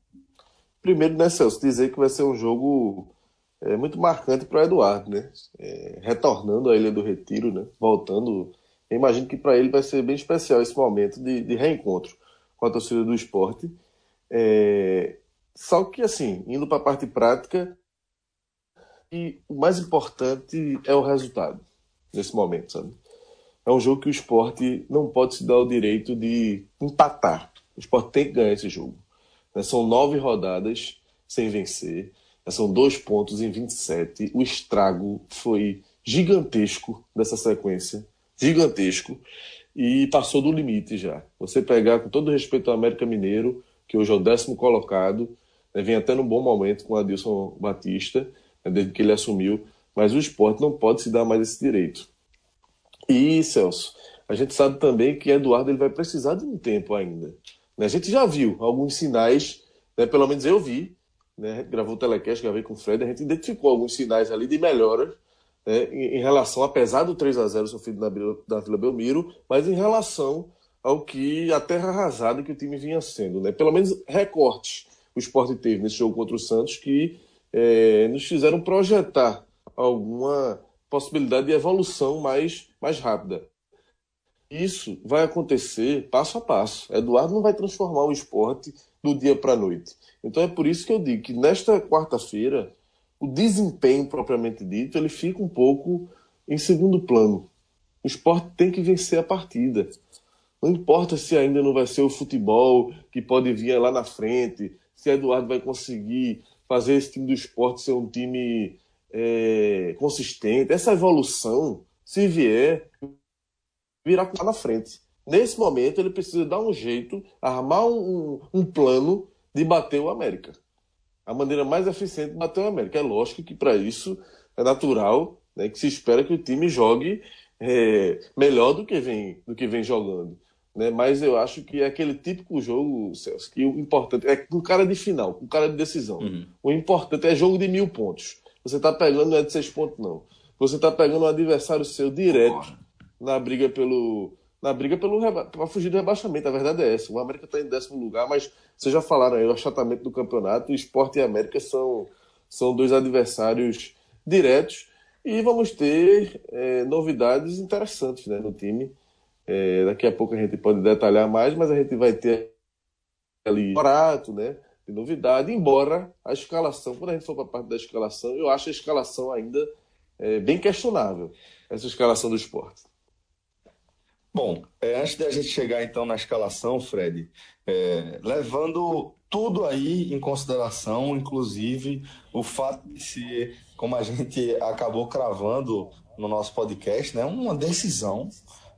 Primeiro, né, Celso, dizer que vai ser um jogo é, muito marcante para o Eduardo, né? É, retornando à Ilha do Retiro, né? Voltando. Eu imagino que para ele vai ser bem especial esse momento de, de reencontro com a torcida do esporte. É, só que, assim, indo para a parte prática, e o mais importante é o resultado nesse momento, sabe? É um jogo que o esporte não pode se dar o direito de empatar. O esporte tem que ganhar esse jogo. Né? São nove rodadas sem vencer. Né? São dois pontos em 27. O estrago foi gigantesco dessa sequência. Gigantesco. E passou do limite já. Você pegar, com todo respeito ao América Mineiro, que hoje é o décimo colocado, né? vem até num bom momento com o Adilson Batista, né? desde que ele assumiu. Mas o esporte não pode se dar mais esse direito. E, Celso, a gente sabe também que Eduardo ele vai precisar de um tempo ainda. Né? A gente já viu alguns sinais, né? pelo menos eu vi, né? gravou o telecast, gravei com o Fred, a gente identificou alguns sinais ali de melhora né? em, relação, apesar do 3 a 0 sofrido na, na Vila Belmiro, mas em relação ao que a terra arrasada que o time vinha sendo. Né? Pelo menos recortes o esporte teve nesse jogo contra o Santos que é, nos fizeram projetar alguma possibilidade de evolução mais, mais rápida. Isso vai acontecer passo a passo. Eduardo não vai transformar o esporte do dia para a noite. Então é por isso que eu digo que nesta quarta-feira o desempenho propriamente dito ele fica um pouco em segundo plano. O esporte tem que vencer a partida. Não importa se ainda não vai ser o futebol que pode vir lá na frente, se Eduardo vai conseguir fazer esse time do esporte ser um time é, consistente. Essa evolução, se vier, virar lá na frente. Nesse momento, ele precisa dar um jeito, armar um, um plano de bater o América. A maneira mais eficiente de bater o América. É lógico que para isso é natural né, que se espera que o time jogue é, melhor do que vem, do que vem jogando. Né? Mas eu acho que é aquele típico jogo, Celso, que o importante é com cara de final, com cara de decisão. Uhum. O importante é jogo de mil pontos. Você está pegando, não é de seis pontos, não. Você está pegando um adversário seu direto na briga pelo. Na briga pelo para fugir do rebaixamento. A verdade é essa. O América está em décimo lugar, mas vocês já falaram aí, o achatamento do campeonato, o Sport e a América são, são dois adversários diretos. E vamos ter é, novidades interessantes né, no time. É, daqui a pouco a gente pode detalhar mais, mas a gente vai ter ali prato, né? De novidade, embora a escalação, quando a gente for para a parte da escalação, eu acho a escalação ainda é, bem questionável, essa escalação do esporte. Bom, é, antes da gente chegar então na escalação, Fred, é, levando tudo aí em consideração, inclusive o fato de ser, como a gente acabou cravando no nosso podcast, né, uma decisão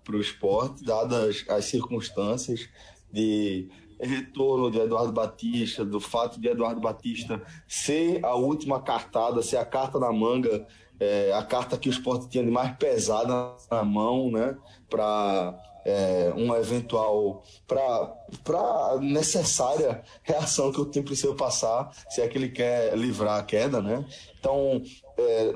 para o esporte, dadas as circunstâncias de retorno de Eduardo Batista, do fato de Eduardo Batista ser a última cartada, ser a carta na manga, é, a carta que o esporte tinha de mais pesada na mão, né, para é, uma eventual para necessária reação que o time precisa passar se é que ele quer livrar a queda, né? Então, é,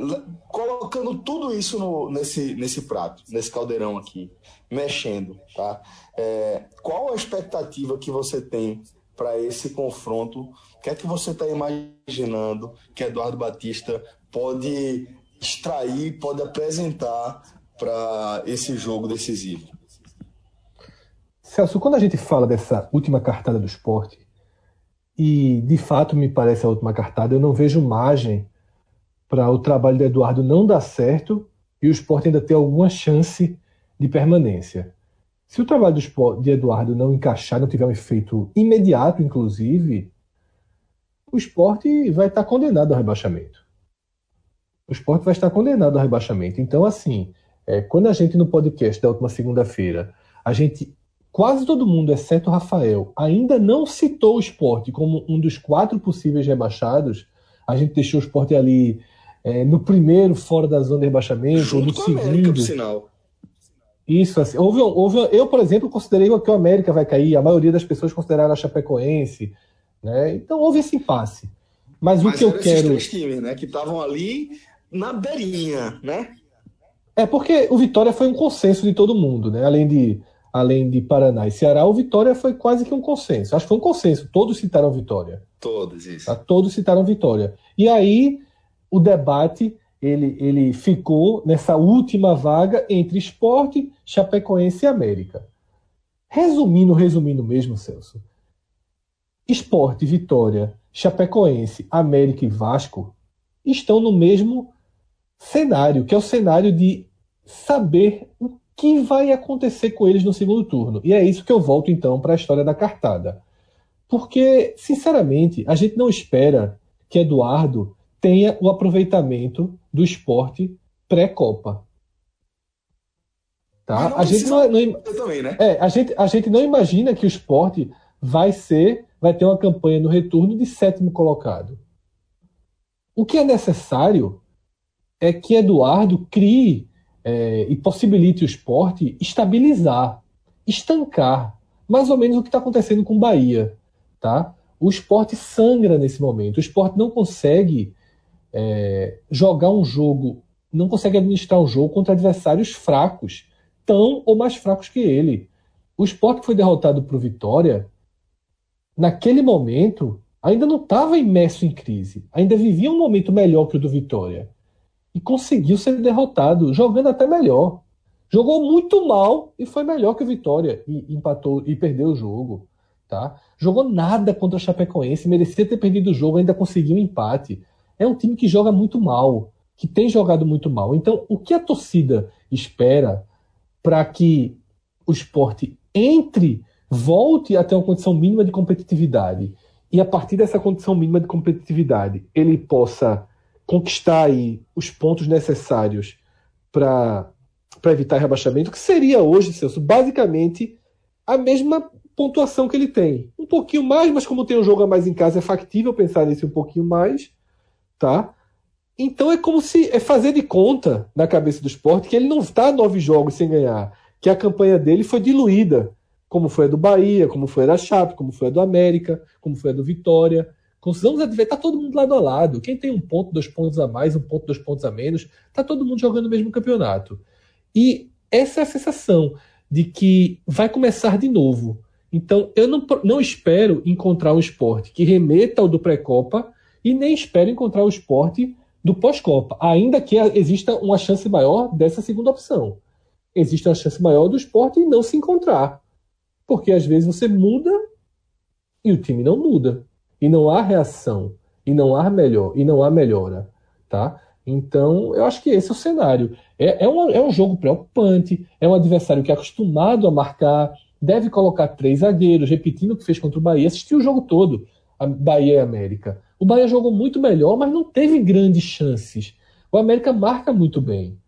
colocando tudo isso no, nesse, nesse prato, nesse caldeirão aqui, mexendo, tá? É, qual a expectativa que você tem para esse confronto? O que é que você está imaginando que Eduardo Batista pode extrair, pode apresentar para esse jogo decisivo? Celso, quando a gente fala dessa última cartada do esporte, e de fato me parece a última cartada, eu não vejo margem para o trabalho de Eduardo não dar certo e o esporte ainda ter alguma chance de permanência. Se o trabalho do de Eduardo não encaixar, não tiver um efeito imediato, inclusive, o esporte vai estar condenado ao rebaixamento. O esporte vai estar condenado ao rebaixamento. Então, assim, é, quando a gente no podcast da última segunda-feira, a gente Quase todo mundo, exceto o Rafael, ainda não citou o esporte como um dos quatro possíveis rebaixados. A gente deixou o esporte ali é, no primeiro, fora da zona de rebaixamento, Junto no segundo. América, sinal. Isso, assim. Houve, houve, eu, por exemplo, considerei que o América vai cair, a maioria das pessoas consideraram a Chapecoense. Né? Então houve esse impasse. Mas, Mas o que eu quero. três times, né? Que estavam ali na beirinha, né? É porque o Vitória foi um consenso de todo mundo, né? Além de além de Paraná e Ceará, o Vitória foi quase que um consenso. Acho que foi um consenso. Todos citaram Vitória. Todos, isso. Tá? Todos citaram Vitória. E aí o debate ele, ele ficou nessa última vaga entre esporte, Chapecoense e América. Resumindo, resumindo mesmo, Celso. Esporte, Vitória, Chapecoense, América e Vasco estão no mesmo cenário, que é o cenário de saber o que vai acontecer com eles no segundo turno. E é isso que eu volto então para a história da cartada. Porque, sinceramente, a gente não espera que Eduardo tenha o aproveitamento do esporte pré-copa. Tá? Não, a gente não, não também, né? é, a gente a gente não imagina que o esporte vai ser vai ter uma campanha no retorno de sétimo colocado. O que é necessário é que Eduardo crie é, e possibilite o esporte estabilizar, estancar, mais ou menos o que está acontecendo com o Bahia. Tá? O esporte sangra nesse momento. O esporte não consegue é, jogar um jogo, não consegue administrar um jogo contra adversários fracos, tão ou mais fracos que ele. O esporte que foi derrotado por Vitória, naquele momento, ainda não estava imerso em crise, ainda vivia um momento melhor que o do Vitória e conseguiu ser derrotado, jogando até melhor. Jogou muito mal e foi melhor que o Vitória e empatou e perdeu o jogo, tá? Jogou nada contra o Chapecoense, merecia ter perdido o jogo, ainda conseguiu um empate. É um time que joga muito mal, que tem jogado muito mal. Então, o que a torcida espera para que o esporte entre, volte até uma condição mínima de competitividade e a partir dessa condição mínima de competitividade ele possa conquistar aí os pontos necessários para evitar rebaixamento, que seria hoje, Celso, basicamente a mesma pontuação que ele tem. Um pouquinho mais, mas como tem um jogo a mais em casa, é factível pensar nisso um pouquinho mais, tá? Então é como se é fazer de conta na cabeça do esporte que ele não está nove jogos sem ganhar, que a campanha dele foi diluída, como foi a do Bahia, como foi a da Chape, como foi a do América, como foi a do Vitória, Vamos ver, tá todo mundo lado a lado. Quem tem um ponto, dois pontos a mais, um ponto, dois pontos a menos, tá todo mundo jogando o mesmo campeonato. E essa é a sensação de que vai começar de novo. Então, eu não, não espero encontrar um esporte que remeta ao do pré-copa e nem espero encontrar o esporte do pós-copa, ainda que exista uma chance maior dessa segunda opção. Existe uma chance maior do esporte não se encontrar. Porque às vezes você muda e o time não muda. E não há reação. E não há melhor. E não há melhora. Tá? Então, eu acho que esse é o cenário. É, é, um, é um jogo preocupante, é um adversário que é acostumado a marcar, deve colocar três zagueiros, repetindo o que fez contra o Bahia, assistiu o jogo todo, a Bahia e América. O Bahia jogou muito melhor, mas não teve grandes chances. O América marca muito bem.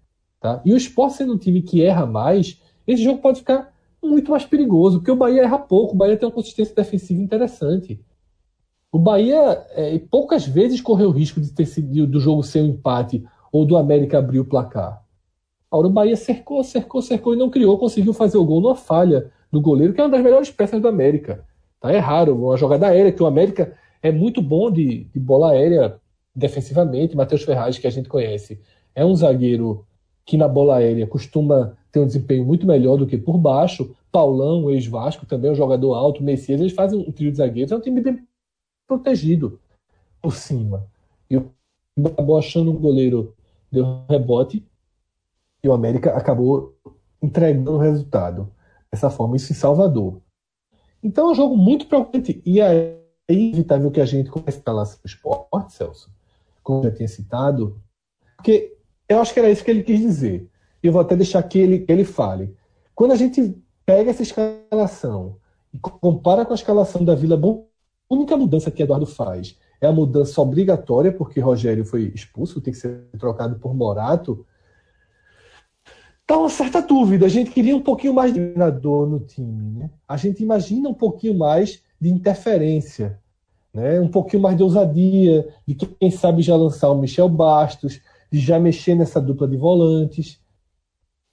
Tá? E o Sport sendo um time que erra mais, esse jogo pode ficar muito mais perigoso, porque o Bahia erra pouco, o Bahia tem uma consistência defensiva interessante. O Bahia é, poucas vezes correu o risco de ter sido do jogo ser um empate ou do América abrir o placar. Agora o Bahia cercou, cercou, cercou e não criou, conseguiu fazer o gol numa falha do goleiro, que é uma das melhores peças do América. Tá? É raro, uma jogada aérea, que o América é muito bom de, de bola aérea defensivamente. Matheus Ferraz, que a gente conhece, é um zagueiro que na bola aérea costuma ter um desempenho muito melhor do que por baixo. Paulão, ex-Vasco, também é um jogador alto. Messias, eles fazem um trio de zagueiros. É um time bem protegido por cima. E o acabou achando um goleiro, deu rebote, e o América acabou entregando o resultado. Dessa forma, isso em Salvador. Então é um jogo muito preocupante. E é inevitável que a gente comece a sobre o esporte, Celso, como já tinha citado, porque eu acho que era isso que ele quis dizer. E eu vou até deixar que ele, ele fale. Quando a gente pega essa escalação e compara com a escalação da Vila Bom, a única mudança que Eduardo faz é a mudança obrigatória, porque Rogério foi expulso, tem que ser trocado por Morato. Tá uma certa dúvida. A gente queria um pouquinho mais de treinador no time. Né? A gente imagina um pouquinho mais de interferência, né? um pouquinho mais de ousadia, de quem sabe já lançar o Michel Bastos, de já mexer nessa dupla de volantes.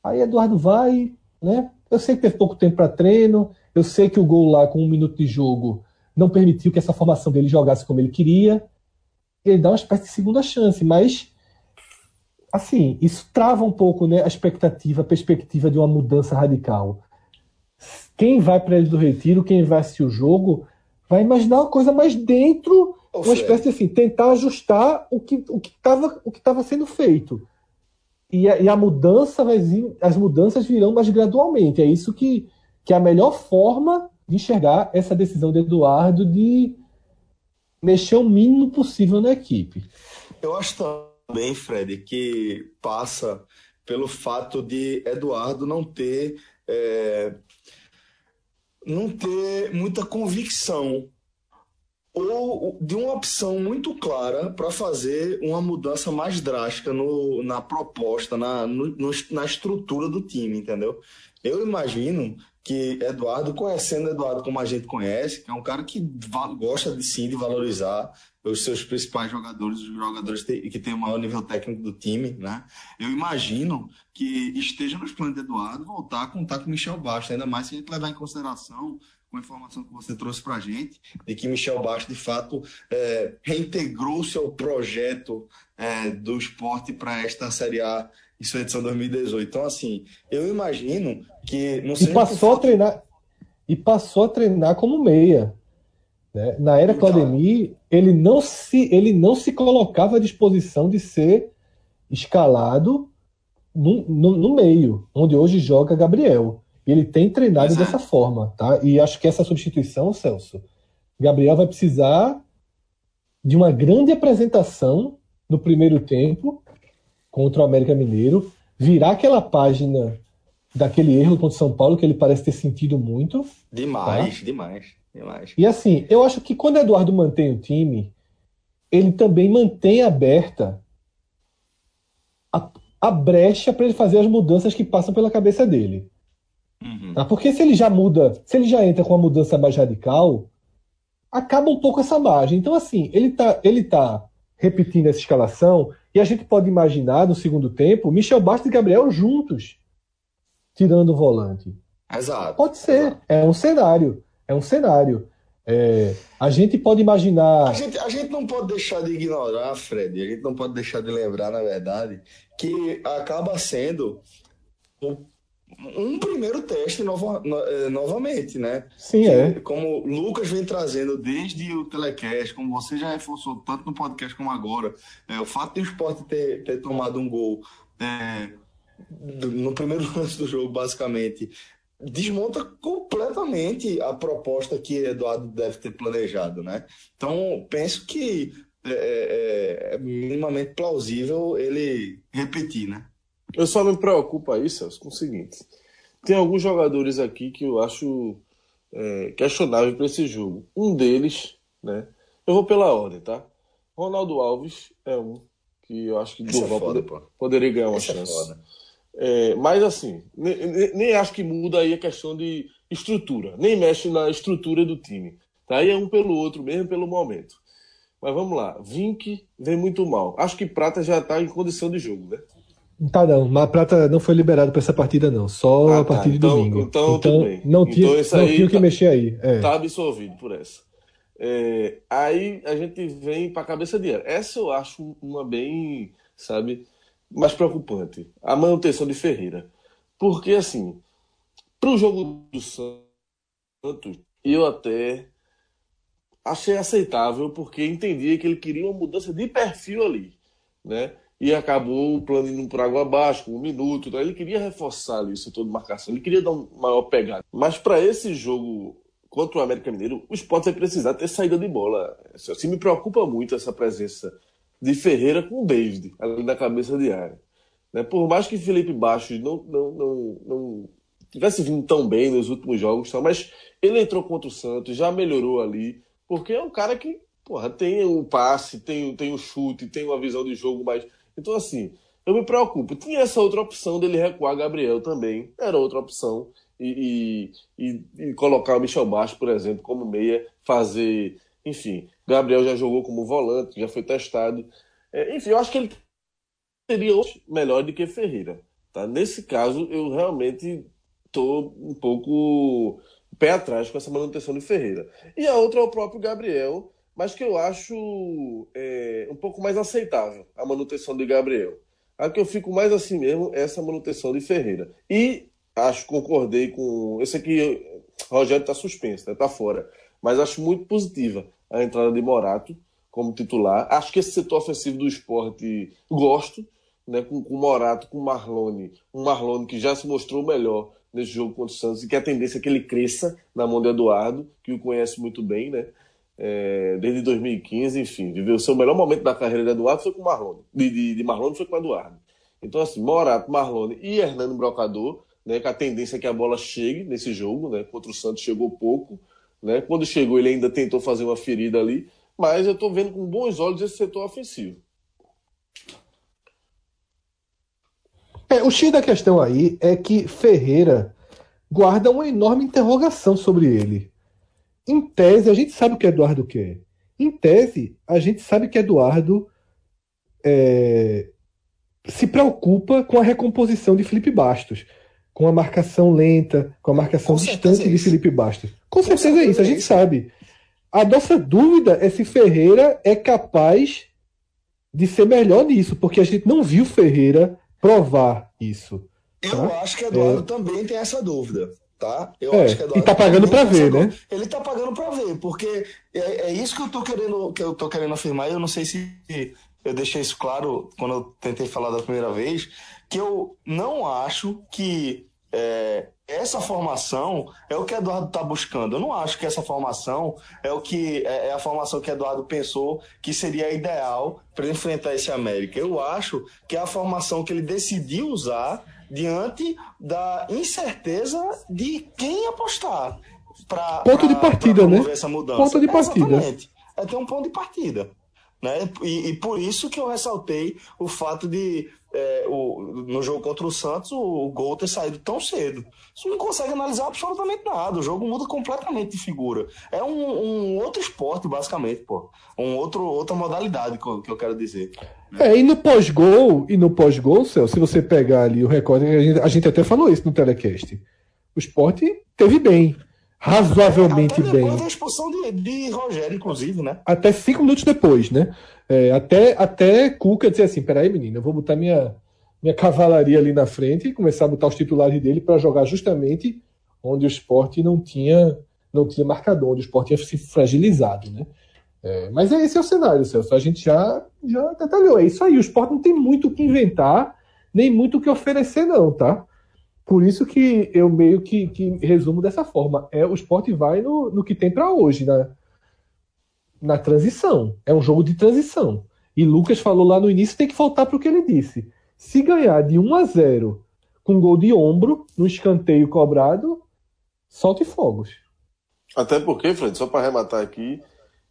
Aí Eduardo vai, né? Eu sei que teve pouco tempo para treino, eu sei que o gol lá com um minuto de jogo não permitiu que essa formação dele jogasse como ele queria. Ele dá uma espécie de segunda chance, mas assim, isso trava um pouco né, a expectativa, a perspectiva de uma mudança radical. Quem vai para ele do retiro, quem vai assistir o jogo, vai imaginar uma coisa mais dentro uma espécie de assim, tentar ajustar o que o estava o que estava sendo feito. E a, e a, mudança vai vir, as mudanças virão mais gradualmente. É isso que, que é a melhor forma de enxergar essa decisão de Eduardo de mexer o mínimo possível na equipe. Eu acho também, Fred, que passa pelo fato de Eduardo não ter é, não ter muita convicção ou de uma opção muito clara para fazer uma mudança mais drástica no, na proposta, na, no, na estrutura do time, entendeu? Eu imagino que Eduardo, conhecendo Eduardo como a gente conhece, é um cara que gosta de sim de valorizar os seus principais jogadores, os jogadores que têm o maior nível técnico do time, né? Eu imagino que esteja nos planos de Eduardo voltar a contar com Michel Bastos, ainda mais se a gente levar em consideração com a informação que você trouxe para a gente, de que Michel Bastos, de fato, é, reintegrou-se ao projeto é, do esporte para esta Série A em sua edição 2018. Então, assim, eu imagino que... Não e passou fato... a treinar E passou a treinar como meia. Né? Na era então, Claudemir, ele não, se, ele não se colocava à disposição de ser escalado no, no, no meio, onde hoje joga Gabriel. Ele tem treinado Exato. dessa forma, tá? E acho que essa substituição, Celso, Gabriel vai precisar de uma grande apresentação no primeiro tempo contra o América Mineiro, virar aquela página daquele erro contra o São Paulo que ele parece ter sentido muito. Demais, tá? demais, demais. E assim, eu acho que quando o Eduardo mantém o time, ele também mantém aberta a, a brecha para ele fazer as mudanças que passam pela cabeça dele. Uhum. Tá? Porque se ele já muda, se ele já entra com uma mudança mais radical, acaba um pouco essa margem. Então, assim, ele tá, ele tá repetindo essa escalação e a gente pode imaginar no segundo tempo Michel Bastos e Gabriel juntos, tirando o volante. Exato. Pode ser. Exato. É um cenário. É um cenário. É, a gente pode imaginar. A gente, a gente não pode deixar de ignorar, Fred, a gente não pode deixar de lembrar, na verdade, que acaba sendo um primeiro teste nova, no, eh, novamente, né? Sim, é. Como o Lucas vem trazendo desde o telecast, como você já reforçou tanto no podcast como agora, é, o fato de o esporte ter, ter tomado um gol é, no primeiro lance do jogo, basicamente, desmonta completamente a proposta que Eduardo deve ter planejado, né? Então, penso que é, é, é minimamente plausível ele repetir, né? Eu só me preocupo aí, Celso, com o seguinte: tem alguns jogadores aqui que eu acho é, questionável para esse jogo. Um deles, né? Eu vou pela ordem, tá? Ronaldo Alves é um que eu acho que Durval é poder, poderia ganhar uma Esse é chance. É mas assim, nem, nem, acho que muda aí a questão de estrutura, nem mexe na estrutura do time. Tá aí é um pelo outro mesmo pelo momento. Mas vamos lá, Vink vem muito mal. Acho que Prata já está em condição de jogo, né? Tá não, mas Prata não foi liberado para essa partida não, só ah, a tá. partir de então, domingo. Então, então não tinha, então, não tinha o que tá, mexer aí. É. Tá absolvido por essa. É, aí a gente vem para a cabeça de era. Essa eu acho uma bem, sabe, mais preocupante. A manutenção de Ferreira. Porque, assim, para o jogo do Santos, eu até achei aceitável, porque entendia que ele queria uma mudança de perfil ali, né? E acabou o plano indo por água abaixo, um minuto. Então ele queria reforçar ali o setor de marcação, ele queria dar um maior pegada. Mas para esse jogo contra o América Mineiro, o esporte vai precisar ter saída de bola. Assim, me preocupa muito essa presença de Ferreira com o David ali na cabeça de área. Né? Por mais que Felipe Baixos não, não, não, não tivesse vindo tão bem nos últimos jogos, mas ele entrou contra o Santos, já melhorou ali, porque é um cara que porra, tem o passe, tem, tem o chute, tem uma visão de jogo mais. Então, assim, eu me preocupo. Tinha essa outra opção dele recuar Gabriel também, era outra opção e, e, e, colocar o Michel Baixo, por exemplo, como meia, fazer. Enfim, Gabriel já jogou como volante, já foi testado. É, enfim, eu acho que ele seria melhor do que Ferreira. Tá? Nesse caso, eu realmente estou um pouco pé atrás com essa manutenção de Ferreira. E a outra é o próprio Gabriel, mas que eu acho é, um pouco mais aceitável a manutenção de Gabriel. A que eu fico mais assim mesmo é essa manutenção de Ferreira. E acho, concordei com. Esse aqui, Rogério está suspenso, está né? Tá fora. Mas acho muito positiva a entrada de Morato como titular. Acho que esse setor ofensivo do esporte gosto, né? Com, com Morato, com Marlone. Um Marlone que já se mostrou melhor nesse jogo contra o Santos e que a tendência é que ele cresça na mão de Eduardo, que o conhece muito bem, né? É, desde 2015, enfim, viveu o seu melhor momento da carreira de Eduardo foi com Marlone. De, de, de Marlone foi com Eduardo. Então, assim, Morato, Marlone e Hernando Brocador né, que a tendência é que a bola chegue nesse jogo, né, contra o Santos chegou pouco, né, quando chegou ele ainda tentou fazer uma ferida ali, mas eu estou vendo com bons olhos esse setor ofensivo. É, o X da questão aí é que Ferreira guarda uma enorme interrogação sobre ele. Em tese, a gente sabe o que Eduardo quer. Em tese, a gente sabe que Eduardo é, se preocupa com a recomposição de Felipe Bastos com a marcação lenta, com a marcação com distante é de Felipe Bastos. Com, com certeza, certeza, é isso, a gente sabe. A nossa dúvida é se Ferreira é capaz de ser melhor nisso, porque a gente não viu Ferreira provar isso. Eu tá? acho que Eduardo é... também tem essa dúvida. Tá? Eu é, acho que e tá pagando para ver, né? Ele tá pagando para ver, porque é, é, isso que eu tô querendo que eu tô querendo afirmar. Eu não sei se eu deixei isso claro quando eu tentei falar da primeira vez, que eu não acho que é, essa formação é o que Eduardo está buscando. Eu não acho que essa formação é o que é, é a formação que Eduardo pensou que seria ideal para enfrentar esse América. Eu acho que é a formação que ele decidiu usar diante da incerteza de quem apostar. Pra, ponto de partida, né? Essa mudança. Ponto de partida. Exatamente. É ter um ponto de partida. Né? E, e, por isso que eu ressaltei o fato de é, o, no jogo contra o Santos o, o, gol ter saído tão cedo. Você não consegue analisar absolutamente nada. O jogo muda completamente de figura. É um, um outro esporte, basicamente, pô. Um outro, outra modalidade que eu, que eu quero dizer. É, e no pós-gol, e no pós-gol, Céu, se você pegar ali o recorde, a gente, a gente até falou isso no telecast. O esporte teve bem. Razoavelmente até bem. Depois da expulsão de, de Rogério, inclusive, né? Até cinco minutos depois, né? É, até, até Cuca dizer assim: peraí, menino, eu vou botar minha, minha cavalaria ali na frente e começar a botar os titulares dele para jogar justamente onde o esporte não tinha, não tinha marcador, onde o esporte tinha se fragilizado, né? É, mas é, esse é o cenário, Celso. A gente já, já detalhou. É isso aí. O esporte não tem muito o que inventar, nem muito o que oferecer, não, tá? Por isso que eu meio que, que resumo dessa forma. É O esporte vai no, no que tem para hoje, na, na transição. É um jogo de transição. E Lucas falou lá no início, tem que voltar para o que ele disse. Se ganhar de 1 a 0 com gol de ombro, no escanteio cobrado, solte fogos. Até porque, Fred, só para arrematar aqui,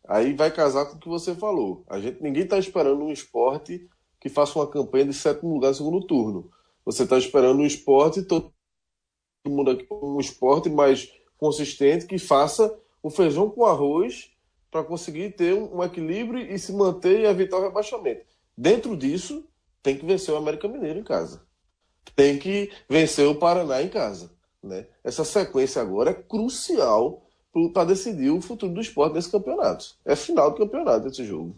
Aí vai casar com o que você falou. A gente, ninguém está esperando um esporte que faça uma campanha de sétimo lugar no segundo turno. Você está esperando um esporte, todo mundo aqui, um esporte mais consistente que faça o feijão com arroz para conseguir ter um, equilíbrio e se manter e evitar o rebaixamento. Dentro disso, tem que vencer o América Mineiro em casa. Tem que vencer o Paraná em casa. Né? Essa sequência agora é crucial para decidir o futuro do esporte nesse campeonato. É final do campeonato esse jogo.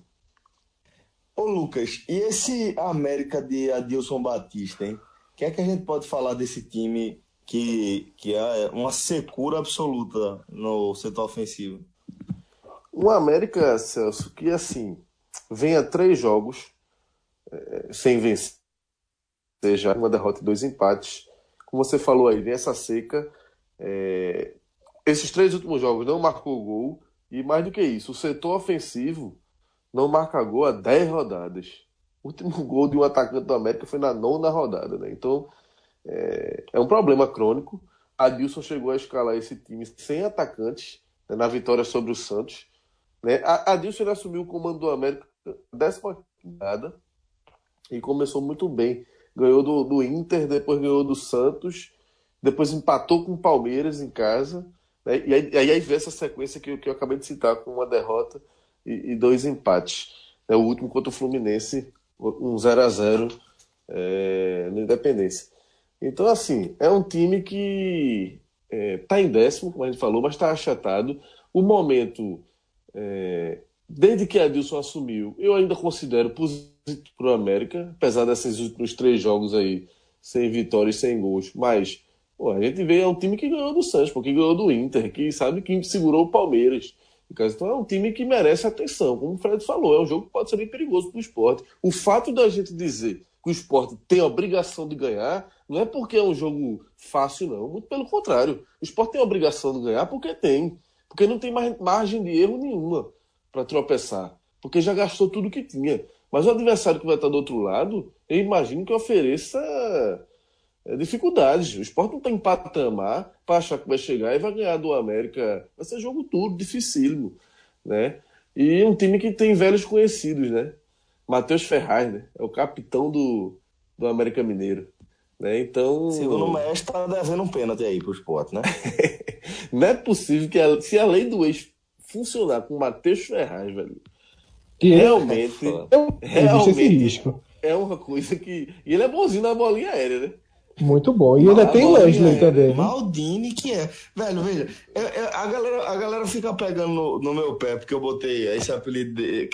Ô Lucas, e esse América de Adilson Batista, hein? O que é que a gente pode falar desse time que, que é uma secura absoluta no setor ofensivo? O América, Celso, que assim, vem a três jogos é, sem vencer, seja uma derrota e dois empates. Como você falou aí, vem essa seca. É, esses três últimos jogos não marcou gol. E mais do que isso, o setor ofensivo não marca gol há 10 rodadas. O último gol de um atacante do América foi na nona rodada, né? Então é, é um problema crônico. Adilson chegou a escalar esse time sem atacantes né, na vitória sobre o Santos. Né? Adilson assumiu o comando do América décima rodada e começou muito bem. Ganhou do, do Inter, depois ganhou do Santos, depois empatou com o Palmeiras em casa né? E aí, aí, essa sequência que, que eu acabei de citar, com uma derrota e, e dois empates. É o último contra o Fluminense, um 0 a 0 é, no Independência. Então, assim, é um time que está é, em décimo, como a gente falou, mas está achatado. O momento, é, desde que Adilson assumiu, eu ainda considero positivo para o América, apesar desses últimos três jogos aí, sem vitórias, sem gols. Mas Pô, a gente vê, é um time que ganhou do Santos, porque ganhou do Inter, que sabe que segurou o Palmeiras. Então é um time que merece atenção. Como o Fred falou, é um jogo que pode ser bem perigoso para o esporte. O fato da gente dizer que o esporte tem a obrigação de ganhar, não é porque é um jogo fácil, não. Muito pelo contrário. O esporte tem a obrigação de ganhar porque tem. Porque não tem margem de erro nenhuma para tropeçar. Porque já gastou tudo que tinha. Mas o adversário que vai estar do outro lado, eu imagino que ofereça dificuldades. O esporte não tem patamar para achar que vai chegar e vai ganhar do América. Vai ser jogo tudo, dificílimo. Né? E um time que tem velhos conhecidos, né? Matheus Ferraz, né? É o capitão do, do América Mineiro. Né? Então. Segundo o mestre, tá devendo um pênalti aí pro esporte, né? não é possível que a, se a lei do ex funcionar com o Matheus Ferraz, velho. Que é realmente. É, realmente risco. é uma coisa que. E ele é bonzinho na bolinha aérea, né? Muito bom. E ainda tem Wesley é, também. Maldini que é. Velho, veja, eu, eu, a, galera, a galera fica pegando no, no, meu pé porque eu botei esse apelido. De,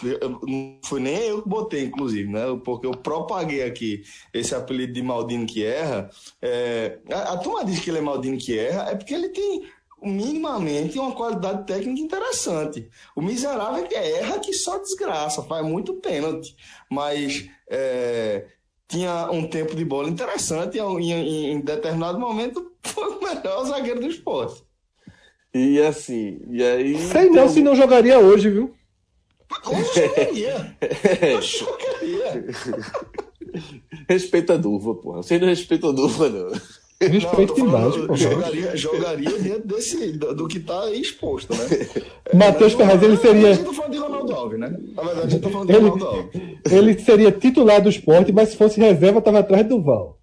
não foi nem eu que botei, inclusive, né? Porque eu propaguei aqui esse apelido de Maldini que erra. É, a, a turma diz que ele é Maldini que erra, é porque ele tem minimamente uma qualidade técnica interessante. O miserável é que erra que só desgraça, faz muito pênalti. Mas. É, tinha um tempo de bola interessante e em, em determinado momento foi o melhor zagueiro do esporte. E assim, e aí. Sei não se não jogaria hoje, viu? Hoje jogaria. Hoje jogaria. Respeita a Duva, porra. Você não respeita a Duva, não. Respeito demais, pô. Jogaria, jogaria dentro desse, do, do que está exposto, né? Matheus Ferraz, ele seria. A gente tá falando de Ronaldo Alves, né? Na verdade, a gente tá falando de ele, Ronaldo Alves. Ele seria titular do esporte, mas se fosse reserva, estava atrás do Val.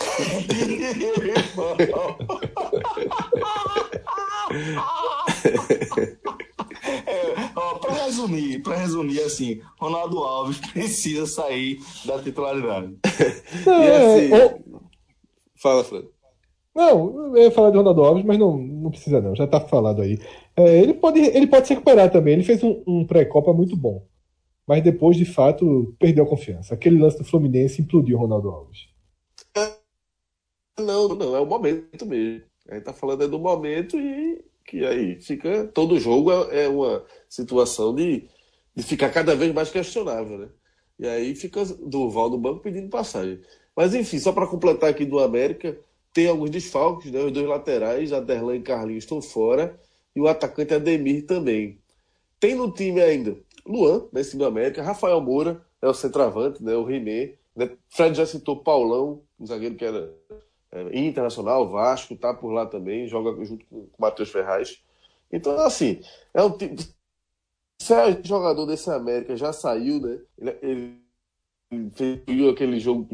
É, para resumir, para resumir assim, Ronaldo Alves precisa sair da titularidade. É, e assim, Fala, Fred. Não, eu ia falar de Ronaldo Alves, mas não, não precisa não, já tá falado aí. É, ele, pode, ele pode se recuperar também. Ele fez um, um pré-copa muito bom. Mas depois, de fato, perdeu a confiança. Aquele lance do Fluminense implodiu o Ronaldo Alves. Não, não, é o momento mesmo. A gente tá falando é do momento e que aí fica. Todo jogo é, é uma situação de, de ficar cada vez mais questionável, né? E aí fica Durval no banco pedindo passagem. Mas enfim, só para completar aqui do América, tem alguns desfalques, né? Os dois laterais, Aderlan e Carlinhos estão fora, e o atacante Ademir também. Tem no time ainda Luan, nesse do América, Rafael Moura, é o centroavante, né? O Rimé. Né? Fred já citou Paulão, um zagueiro que era é, internacional, Vasco, tá por lá também, joga junto com o Matheus Ferraz. Então, assim, é um tipo. Se é jogador desse América já saiu, né? Ele, ele fez aquele jogo,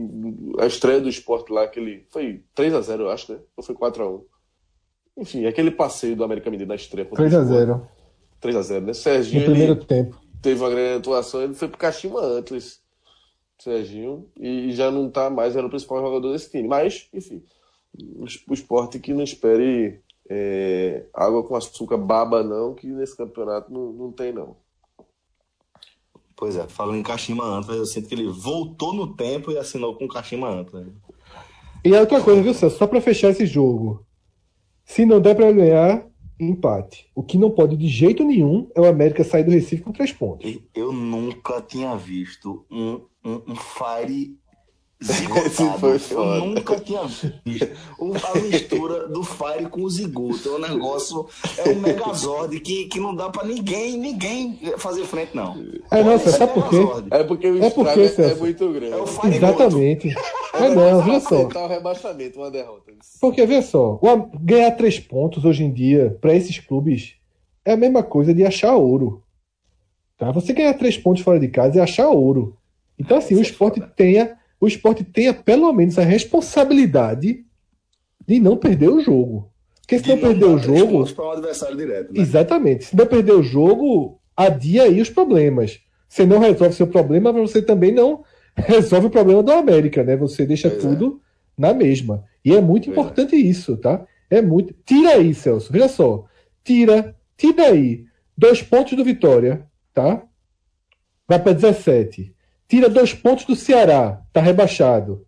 a estreia do esporte lá, aquele. Foi 3x0, eu acho, né? Ou foi 4x1? Enfim, aquele passeio do América Mineiro na estreia. 3x0. 3x0, né? Serginho. No primeiro tempo. Teve uma grande atuação, ele foi pro Kashima antes. Serginho, e já não tá mais, era o principal jogador desse time. Mas, enfim, o esporte que não espere é, água com açúcar baba, não, que nesse campeonato não, não tem, não. Pois é, falando em Kashima Antlers, eu sinto que ele voltou no tempo e assinou com o Kashima Antlers. E é outra coisa, viu, Celso? Só pra fechar esse jogo. Se não der pra ganhar, empate. O que não pode de jeito nenhum é o América sair do Recife com três pontos. Eu nunca tinha visto um, um, um Fire Zigotado. Eu nunca tinha visto a mistura do Fire com o Zigoto. É um negócio, é um megazord que, que não dá pra ninguém, ninguém fazer frente, não. É, nossa, sabe por quê? É porque o é porque, é, é muito grande. É o Fire Exatamente. É, é não, veja só. o rebaixamento, uma derrota. Porque, veja só, ganhar três pontos hoje em dia, pra esses clubes, é a mesma coisa de achar ouro. Tá? Você ganhar três pontos fora de casa é achar ouro. Então, assim, o esporte tenha o esporte tenha pelo menos a responsabilidade de não perder o jogo. Porque se de não, perder o jogo. Para um adversário direto, né? Exatamente. Se não perder o jogo, adia aí os problemas. Você não resolve seu problema, mas você também não resolve o problema do América, né? Você deixa pois é. tudo é. na mesma. E é muito pois é. importante é. isso, tá? É muito. Tira aí, Celso. Veja só. Tira, tira aí dois pontos do Vitória, tá? Vai para 17 tira dois pontos do Ceará, está rebaixado.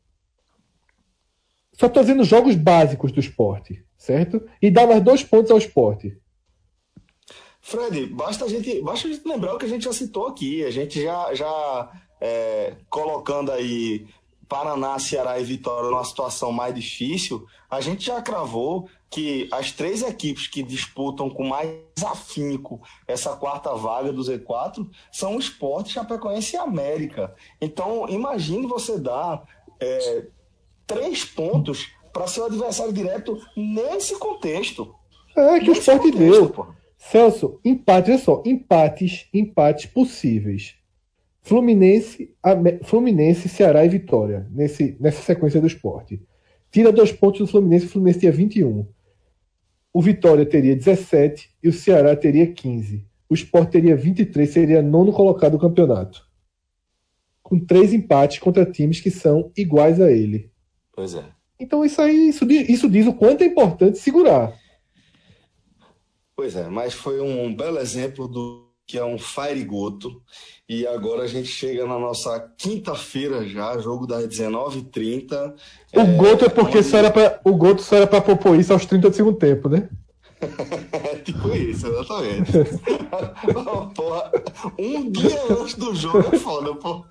Só fazendo jogos básicos do esporte, certo? E dá mais dois pontos ao esporte. Fred, basta a gente, basta a gente lembrar o que a gente já citou aqui. A gente já, já é, colocando aí Paraná, Ceará e Vitória numa situação mais difícil, a gente já cravou que as três equipes que disputam com mais afinco essa quarta vaga do Z4 são o Esporte, Chapecoense e América. Então, imagine você dar é, três pontos para seu adversário direto nesse contexto. É que o Esporte deu. Pô. Celso, empate, olha só, empates, empates possíveis. Fluminense, Fluminense, Ceará e Vitória, nesse, nessa sequência do esporte. Tira dois pontos do Fluminense, o Fluminense tinha 21. O Vitória teria 17 e o Ceará teria 15. O Sport teria 23, seria nono colocado do campeonato. Com três empates contra times que são iguais a ele. Pois é. Então isso aí, isso, isso diz o quanto é importante segurar. Pois é, mas foi um belo exemplo do que é um Firegoto. E agora a gente chega na nossa quinta-feira já, jogo das 19h30. O é, Goto é porque onde... só era pra, o Goto só era para propor isso aos 30 do segundo tempo, né? é tipo isso, exatamente. porra, um dia antes do jogo é foda, pô.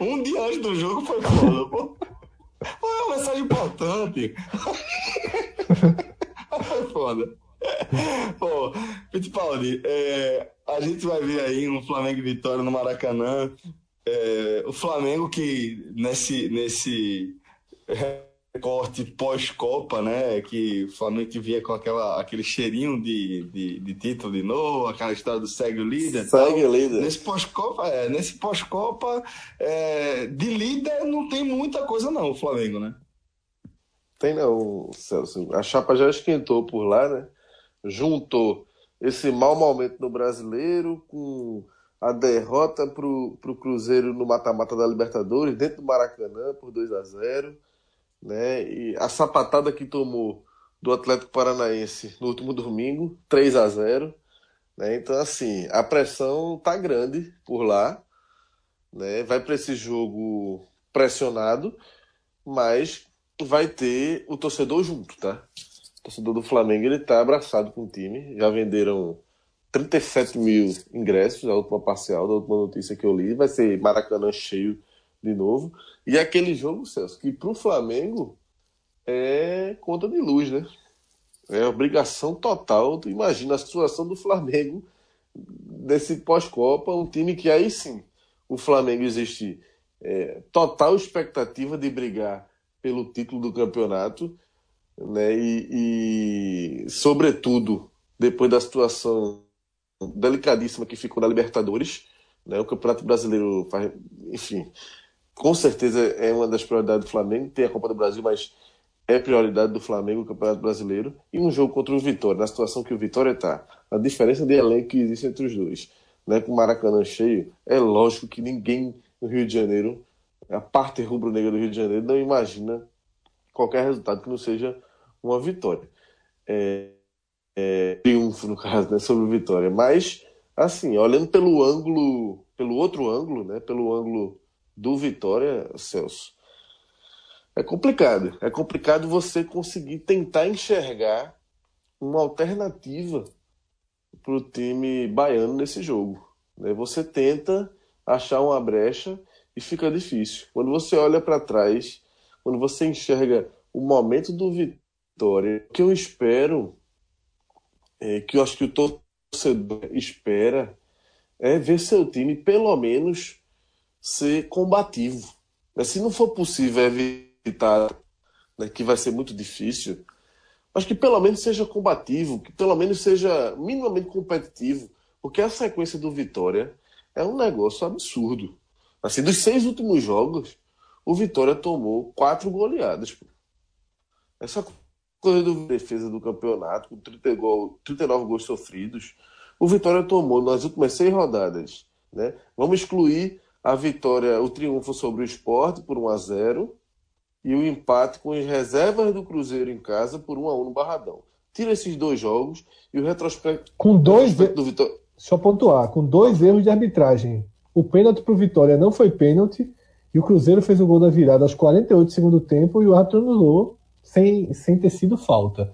um dia antes do jogo foi foda, pô. Pô, é uma mensagem importante. foi foda. Pô, Fittipaldi, é, a gente vai ver aí um Flamengo e Vitória no Maracanã. É, o Flamengo que nesse, nesse recorte pós-Copa, né? Que o Flamengo que vinha com aquela, aquele cheirinho de, de, de título de novo, aquela história do segue o líder. Segue o líder. Nesse pós-Copa, é, nesse pós-Copa, é, de líder não tem muita coisa não, o Flamengo, né? Tem não, Celso. A chapa já esquentou por lá, né? Juntou esse mau momento no brasileiro com a derrota para o Cruzeiro no mata-mata da Libertadores, dentro do Maracanã, por 2 a 0 né? E a sapatada que tomou do Atlético Paranaense no último domingo, 3 a 0 né? Então, assim, a pressão tá grande por lá, né? Vai para esse jogo pressionado, mas vai ter o torcedor junto, tá? O torcedor do Flamengo ele tá abraçado com o time. Já venderam 37 mil ingressos, a última parcial, da última notícia que eu li. Vai ser Maracanã cheio de novo. E aquele jogo, Celso, que pro Flamengo é conta de luz, né? É obrigação total. Tu imagina a situação do Flamengo desse pós-Copa, um time que aí sim o Flamengo existe é, total expectativa de brigar pelo título do campeonato, né? E, e, sobretudo depois da situação delicadíssima que ficou na Libertadores, né? O Campeonato Brasileiro, enfim, com certeza é uma das prioridades do Flamengo. Tem a Copa do Brasil, mas é prioridade do Flamengo o Campeonato Brasileiro. E um jogo contra o Vitória, na situação que o Vitória está. A diferença de elenco que existe entre os dois. Né, com o Maracanã cheio, é lógico que ninguém no Rio de Janeiro, a parte rubro-negra do Rio de Janeiro, não imagina qualquer resultado que não seja uma vitória. É, é, triunfo, no caso, né, sobre Vitória. Mas, assim, olhando pelo ângulo, pelo outro ângulo, né, pelo ângulo do Vitória, Celso, é complicado. É complicado você conseguir tentar enxergar uma alternativa para o time baiano nesse jogo. Né? Você tenta achar uma brecha e fica difícil. Quando você olha para trás, quando você enxerga o momento do Vitória, o que eu espero, é, que eu acho que o torcedor espera, é ver seu time pelo menos ser combativo. Mas se não for possível evitar, né, que vai ser muito difícil, mas que pelo menos seja combativo, que pelo menos seja minimamente competitivo, porque a sequência do Vitória é um negócio absurdo. Assim, dos seis últimos jogos, o Vitória tomou quatro goleadas. Pô. Essa coisa do defesa do campeonato, com 30 gol, 39 gols sofridos, o Vitória tomou nas últimas seis rodadas. Né? Vamos excluir a vitória, o triunfo sobre o esporte por 1 a 0 e o empate com as reservas do Cruzeiro em casa por 1 a 1 no Barradão. Tira esses dois jogos e o retrospecto, com dois do Vitória. Só pontuar, com dois erros de arbitragem. O pênalti para o Vitória não foi pênalti e o Cruzeiro fez o gol da virada aos 48 do segundo tempo e o árbitro anulou sem, sem ter sido falta.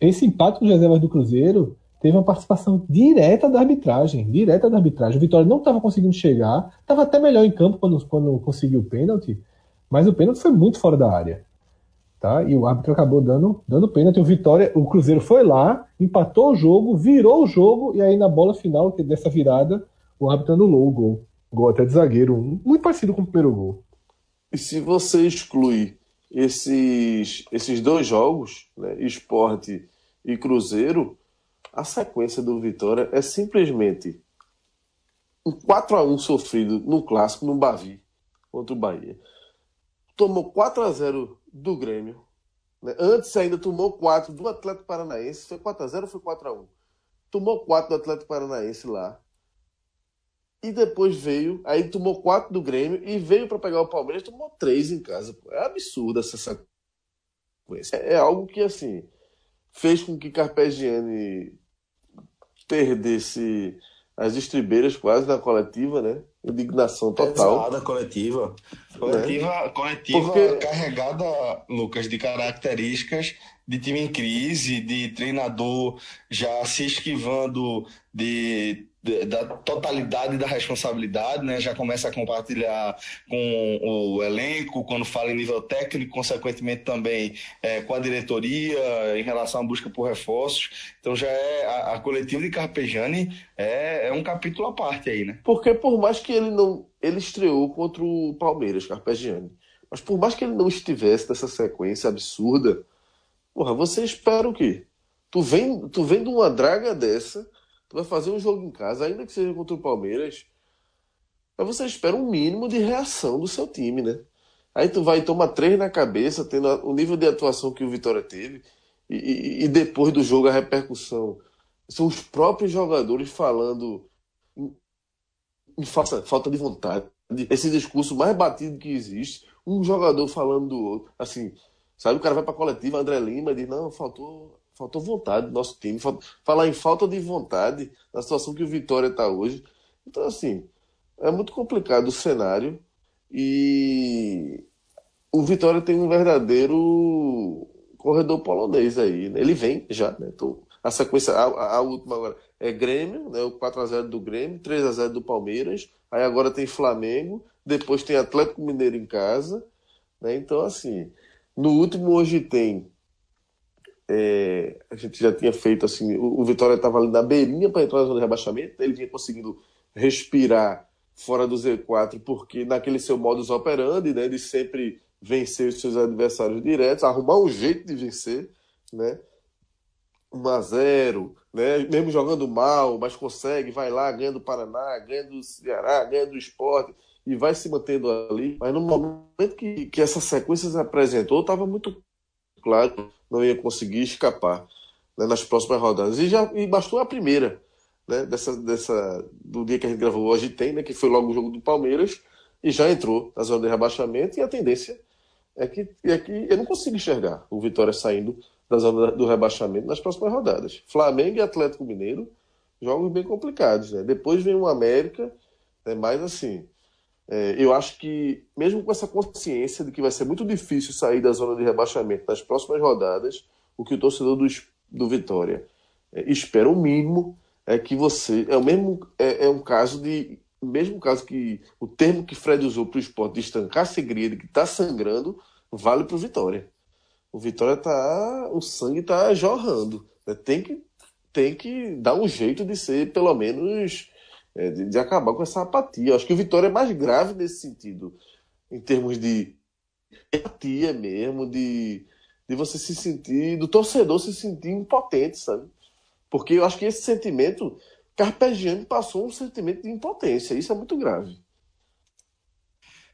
Esse empate com as reservas do Cruzeiro teve uma participação direta da arbitragem, direta da arbitragem. O Vitória não estava conseguindo chegar, estava até melhor em campo quando, quando conseguiu o pênalti, mas o pênalti foi muito fora da área. Tá? E o árbitro acabou dando, dando pênalti. O Vitória, o Cruzeiro foi lá, empatou o jogo, virou o jogo, e aí na bola final dessa virada, o árbitro anulou o gol. Gol até de zagueiro, muito parecido com o primeiro gol. E se você exclui esses, esses dois jogos, né, esporte e Cruzeiro, a sequência do Vitória é simplesmente um 4 a 1 sofrido no clássico no Bavi contra o Bahia. Tomou 4 a 0 do Grêmio. Né? Antes ainda tomou 4 do Atlético Paranaense. Foi 4 a 0 ou foi 4 a 1? Tomou 4 do Atlético Paranaense lá. E depois veio, aí tomou 4 do Grêmio e veio para pegar o Palmeiras, tomou 3 em casa. É absurda essa sequência. É, é algo que assim fez com que Carpegiani perdesse as estribeiras quase na coletiva, né? Indignação total. Pesada coletiva. Coletiva, né? coletiva Porque... carregada, Lucas, de características de time em crise, de treinador já se esquivando de da totalidade da responsabilidade, né? Já começa a compartilhar com o elenco, quando fala em nível técnico, consequentemente também é, com a diretoria em relação à busca por reforços. Então já é a, a coletiva de Carpejani é, é um capítulo à parte aí, né? Porque por mais que ele não ele estreou contra o Palmeiras, Carpegiani, mas por mais que ele não estivesse nessa sequência absurda, porra, você espera o quê? Tu vem, tu vem de uma draga dessa vai fazer um jogo em casa, ainda que seja contra o Palmeiras, mas você espera um mínimo de reação do seu time, né? Aí tu vai tomar três na cabeça, tendo o nível de atuação que o Vitória teve, e, e, e depois do jogo a repercussão. São os próprios jogadores falando em, em falta, de vontade. Esse discurso mais batido que existe. Um jogador falando do outro. Assim, Sabe, o cara vai pra coletiva, André Lima, diz, não, faltou, faltou vontade do nosso time. Falar em falta de vontade, na situação que o Vitória está hoje. Então, assim, é muito complicado o cenário. E o Vitória tem um verdadeiro corredor polonês aí. Né? Ele vem já, né? Então, a sequência, a, a, última agora é Grêmio, né? o 4x0 do Grêmio, 3x0 do Palmeiras, aí agora tem Flamengo, depois tem Atlético Mineiro em casa. Né? Então, assim, no último hoje tem. É, a gente já tinha feito assim, o, o Vitória estava ali na beirinha para entrar na zona de rebaixamento, ele vinha conseguindo respirar fora do Z4, porque naquele seu modus operandi, né, de sempre vencer os seus adversários diretos, arrumar um jeito de vencer, né? 1 a 0 né? mesmo jogando mal, mas consegue, vai lá, ganha do Paraná, ganha do Ceará, ganha do esporte e vai se mantendo ali. Mas no momento que, que essa sequência se apresentou, estava muito claro não ia conseguir escapar né, nas próximas rodadas. E, já, e bastou a primeira, né, dessa, dessa, do dia que a gente gravou hoje, tem, né, que foi logo o jogo do Palmeiras, e já entrou na zona de rebaixamento, e a tendência é que, é que eu não consigo enxergar o Vitória saindo da zona do rebaixamento nas próximas rodadas. Flamengo e Atlético Mineiro, jogos bem complicados. Né? Depois vem o América, né? mas assim, é, eu acho que, mesmo com essa consciência de que vai ser muito difícil sair da zona de rebaixamento nas próximas rodadas, o que o torcedor do, do Vitória é, espera o mínimo é que você. É o mesmo. É, é um caso de. Mesmo caso que o termo que Fred usou para o esporte de estancar a segredo, que está sangrando, vale para o Vitória. O Vitória tá. O sangue tá jorrando. Né? Tem, que, tem que dar um jeito de ser, pelo menos. É, de, de, acabar com essa apatia. Acho que o Vitória é mais grave nesse sentido. Em termos de apatia mesmo, de, de você se sentir. do torcedor se sentir impotente, sabe? Porque eu acho que esse sentimento. Carpegiani passou um sentimento de impotência. Isso é muito grave.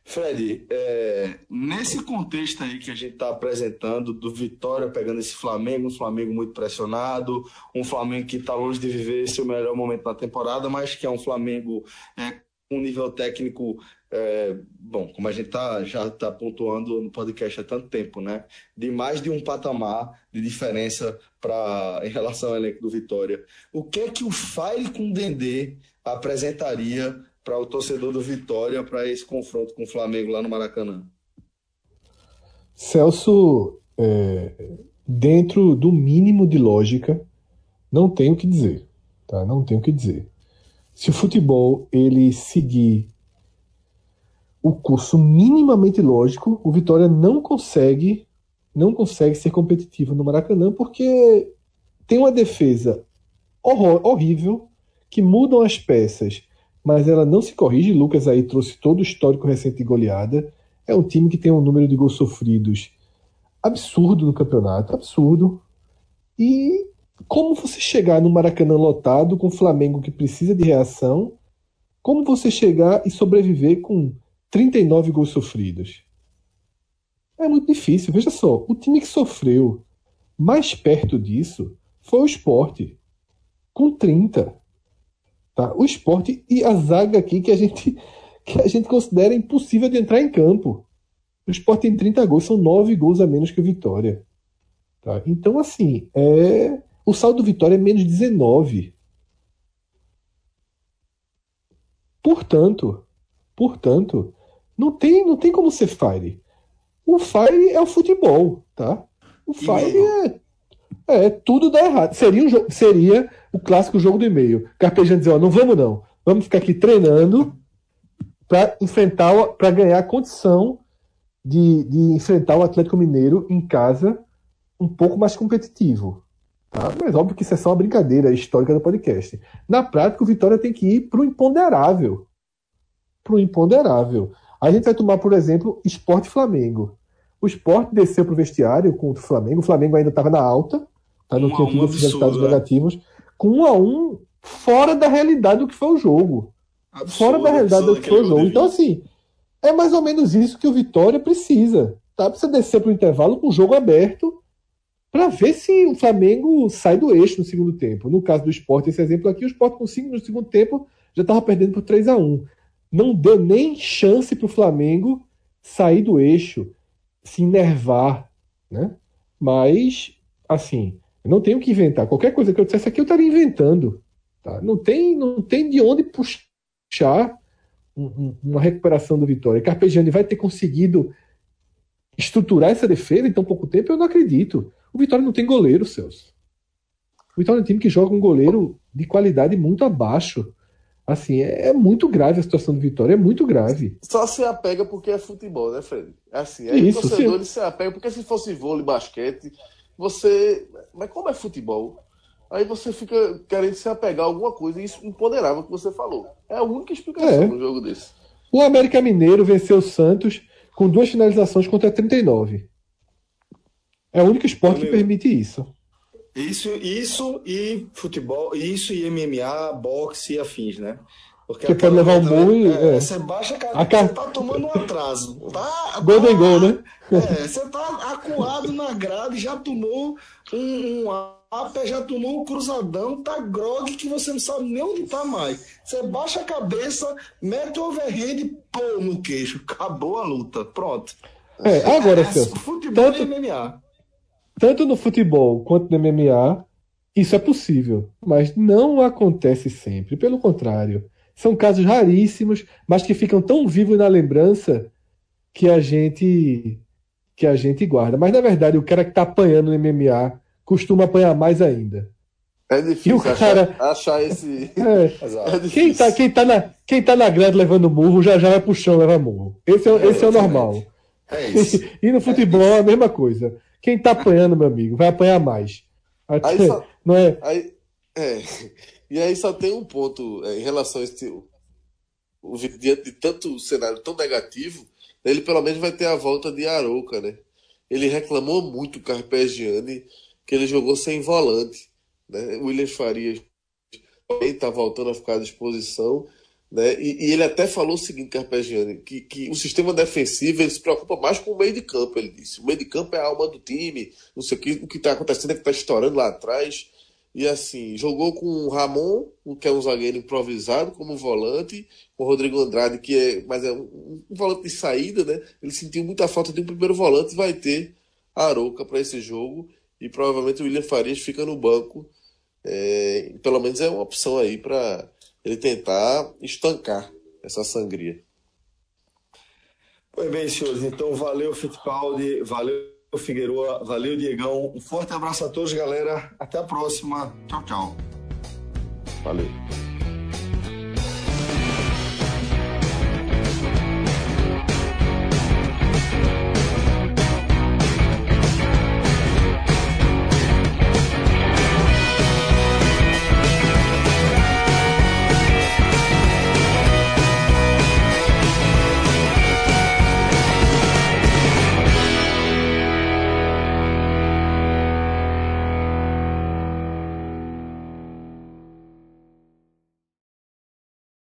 Fred, é, nesse contexto aí que a gente está apresentando, do Vitória pegando esse Flamengo, um Flamengo muito pressionado, um Flamengo que está longe de viver seu melhor momento na temporada, mas que é um Flamengo é, um nível técnico, é, bom, como a gente tá, já está pontuando no podcast há tanto tempo, né? De mais de um patamar de diferença pra, em relação ao elenco do Vitória. O que é que o Fire com o Dendê apresentaria para o torcedor do Vitória para esse confronto com o Flamengo lá no Maracanã? Celso, é, dentro do mínimo de lógica, não tenho o que dizer. Tá? Não tenho o que dizer. Se o futebol ele seguir o curso minimamente lógico, o Vitória não consegue não consegue ser competitivo no Maracanã porque tem uma defesa horrível que mudam as peças mas ela não se corrige. Lucas aí trouxe todo o histórico recente de goleada. É um time que tem um número de gols sofridos absurdo no campeonato, absurdo. E como você chegar no Maracanã lotado com o Flamengo que precisa de reação, como você chegar e sobreviver com 39 gols sofridos? É muito difícil. Veja só, o time que sofreu mais perto disso foi o esporte, com 30. Tá? O esporte e a zaga aqui que a gente, que a gente considera impossível de entrar em campo. O esporte tem 30 gols, são 9 gols a menos que o Vitória. Tá? Então, assim, é... o saldo do Vitória é menos 19. Portanto, portanto, não tem, não tem como ser Fire. O Fire é o futebol, tá? O Fire é, é tudo dá errado. Seria um seria o clássico jogo do e-mail. Carpegiani dizer, ó, não vamos não. Vamos ficar aqui treinando para enfrentar, para ganhar a condição de, de enfrentar o Atlético Mineiro em casa um pouco mais competitivo. Tá? Mas óbvio que isso é só uma brincadeira histórica do podcast. Na prática, o Vitória tem que ir para o imponderável. Para o imponderável. A gente vai tomar, por exemplo, Esporte Flamengo. O Esporte desceu para o vestiário contra o Flamengo. O Flamengo ainda estava na alta, tá? não tinha tido resultados né? negativos com um a um fora da realidade do que foi o jogo. Absurdo, fora da realidade do que foi o jogo. Então, assim, é mais ou menos isso que o Vitória precisa. Tá? Precisa descer para o intervalo com o jogo aberto para ver se o Flamengo sai do eixo no segundo tempo. No caso do esporte, esse exemplo aqui, o esporte com 5 no segundo tempo já estava perdendo por 3 a 1 Não deu nem chance para o Flamengo sair do eixo, se enervar, né? Mas, assim, eu não tenho que inventar. Qualquer coisa que eu dissesse aqui, eu estaria inventando. Tá? Não, tem, não tem de onde puxar uma recuperação do Vitória. Carpegiani vai ter conseguido estruturar essa defesa em tão pouco tempo? Eu não acredito. O Vitória não tem goleiro, Celso. O Vitória é um time que joga um goleiro de qualidade muito abaixo. Assim, é, é, muito grave a situação do Vitória, é muito grave. Só se apega porque é futebol, né, Fred? Assim, aí Isso, o torcedor se apega, porque se fosse vôlei, basquete, você. Mas como é futebol? Aí você fica querendo se apegar a alguma coisa, e isso empoderava o que você falou. É a única explicação é. no jogo desse. O América Mineiro venceu o Santos com duas finalizações contra 39. É o único esporte que permite isso. Isso, isso e futebol, isso e MMA, boxe e afins, né? Porque que pode levar um murro é, é. Você baixa a cara, a você tá tomando um atraso. Tá, Golden Goal, né? É, você tá acuado na grade, já tomou um, um apa, já tomou um cruzadão, tá grog que você não sabe nem onde tá mais. Você baixa a cabeça, mete o overhand e pô no queixo. Acabou a luta. Pronto. É, agora, é, Celso. Futebol tanto, e MMA. Tanto no futebol quanto no MMA, isso é possível. Mas não acontece sempre. Pelo contrário são casos raríssimos, mas que ficam tão vivos na lembrança que a gente que a gente guarda. Mas na verdade, o cara que está apanhando no MMA costuma apanhar mais ainda. É difícil cara, achar, achar esse. É, é quem, está quem, tá na, quem tá na grade levando murro já já vai pro chão levar murro. Esse é, é esse é o normal. É isso. e no futebol é, a mesma coisa. Quem tá apanhando, meu amigo, vai apanhar mais. Até, aí só, não é? Aí, é. E aí só tem um ponto é, em relação a esse. O, diante de tanto cenário tão negativo, ele pelo menos vai ter a volta de Arouca, né? Ele reclamou muito o Carpegiani que ele jogou sem volante. Né? O William Farias também está voltando a ficar à disposição. Né? E, e, ele até falou o seguinte, Carpegiani, que, que o sistema defensivo ele se preocupa mais com o meio de campo, ele disse. O meio de campo é a alma do time, não sei o que, o que está acontecendo é que está estourando lá atrás. E assim, jogou com o Ramon, que é um zagueiro improvisado, como volante, com o Rodrigo Andrade, que é, mas é um, um volante de saída, né? Ele sentiu muita falta de um primeiro volante, vai ter Arouca para esse jogo e provavelmente o William Farias fica no banco. É, pelo menos é uma opção aí para ele tentar estancar essa sangria. Pois bem, senhores, então valeu Fittipaldi, valeu Figueroa, valeu Diegão. Um forte abraço a todos, galera. Até a próxima. Tchau, tchau. Valeu.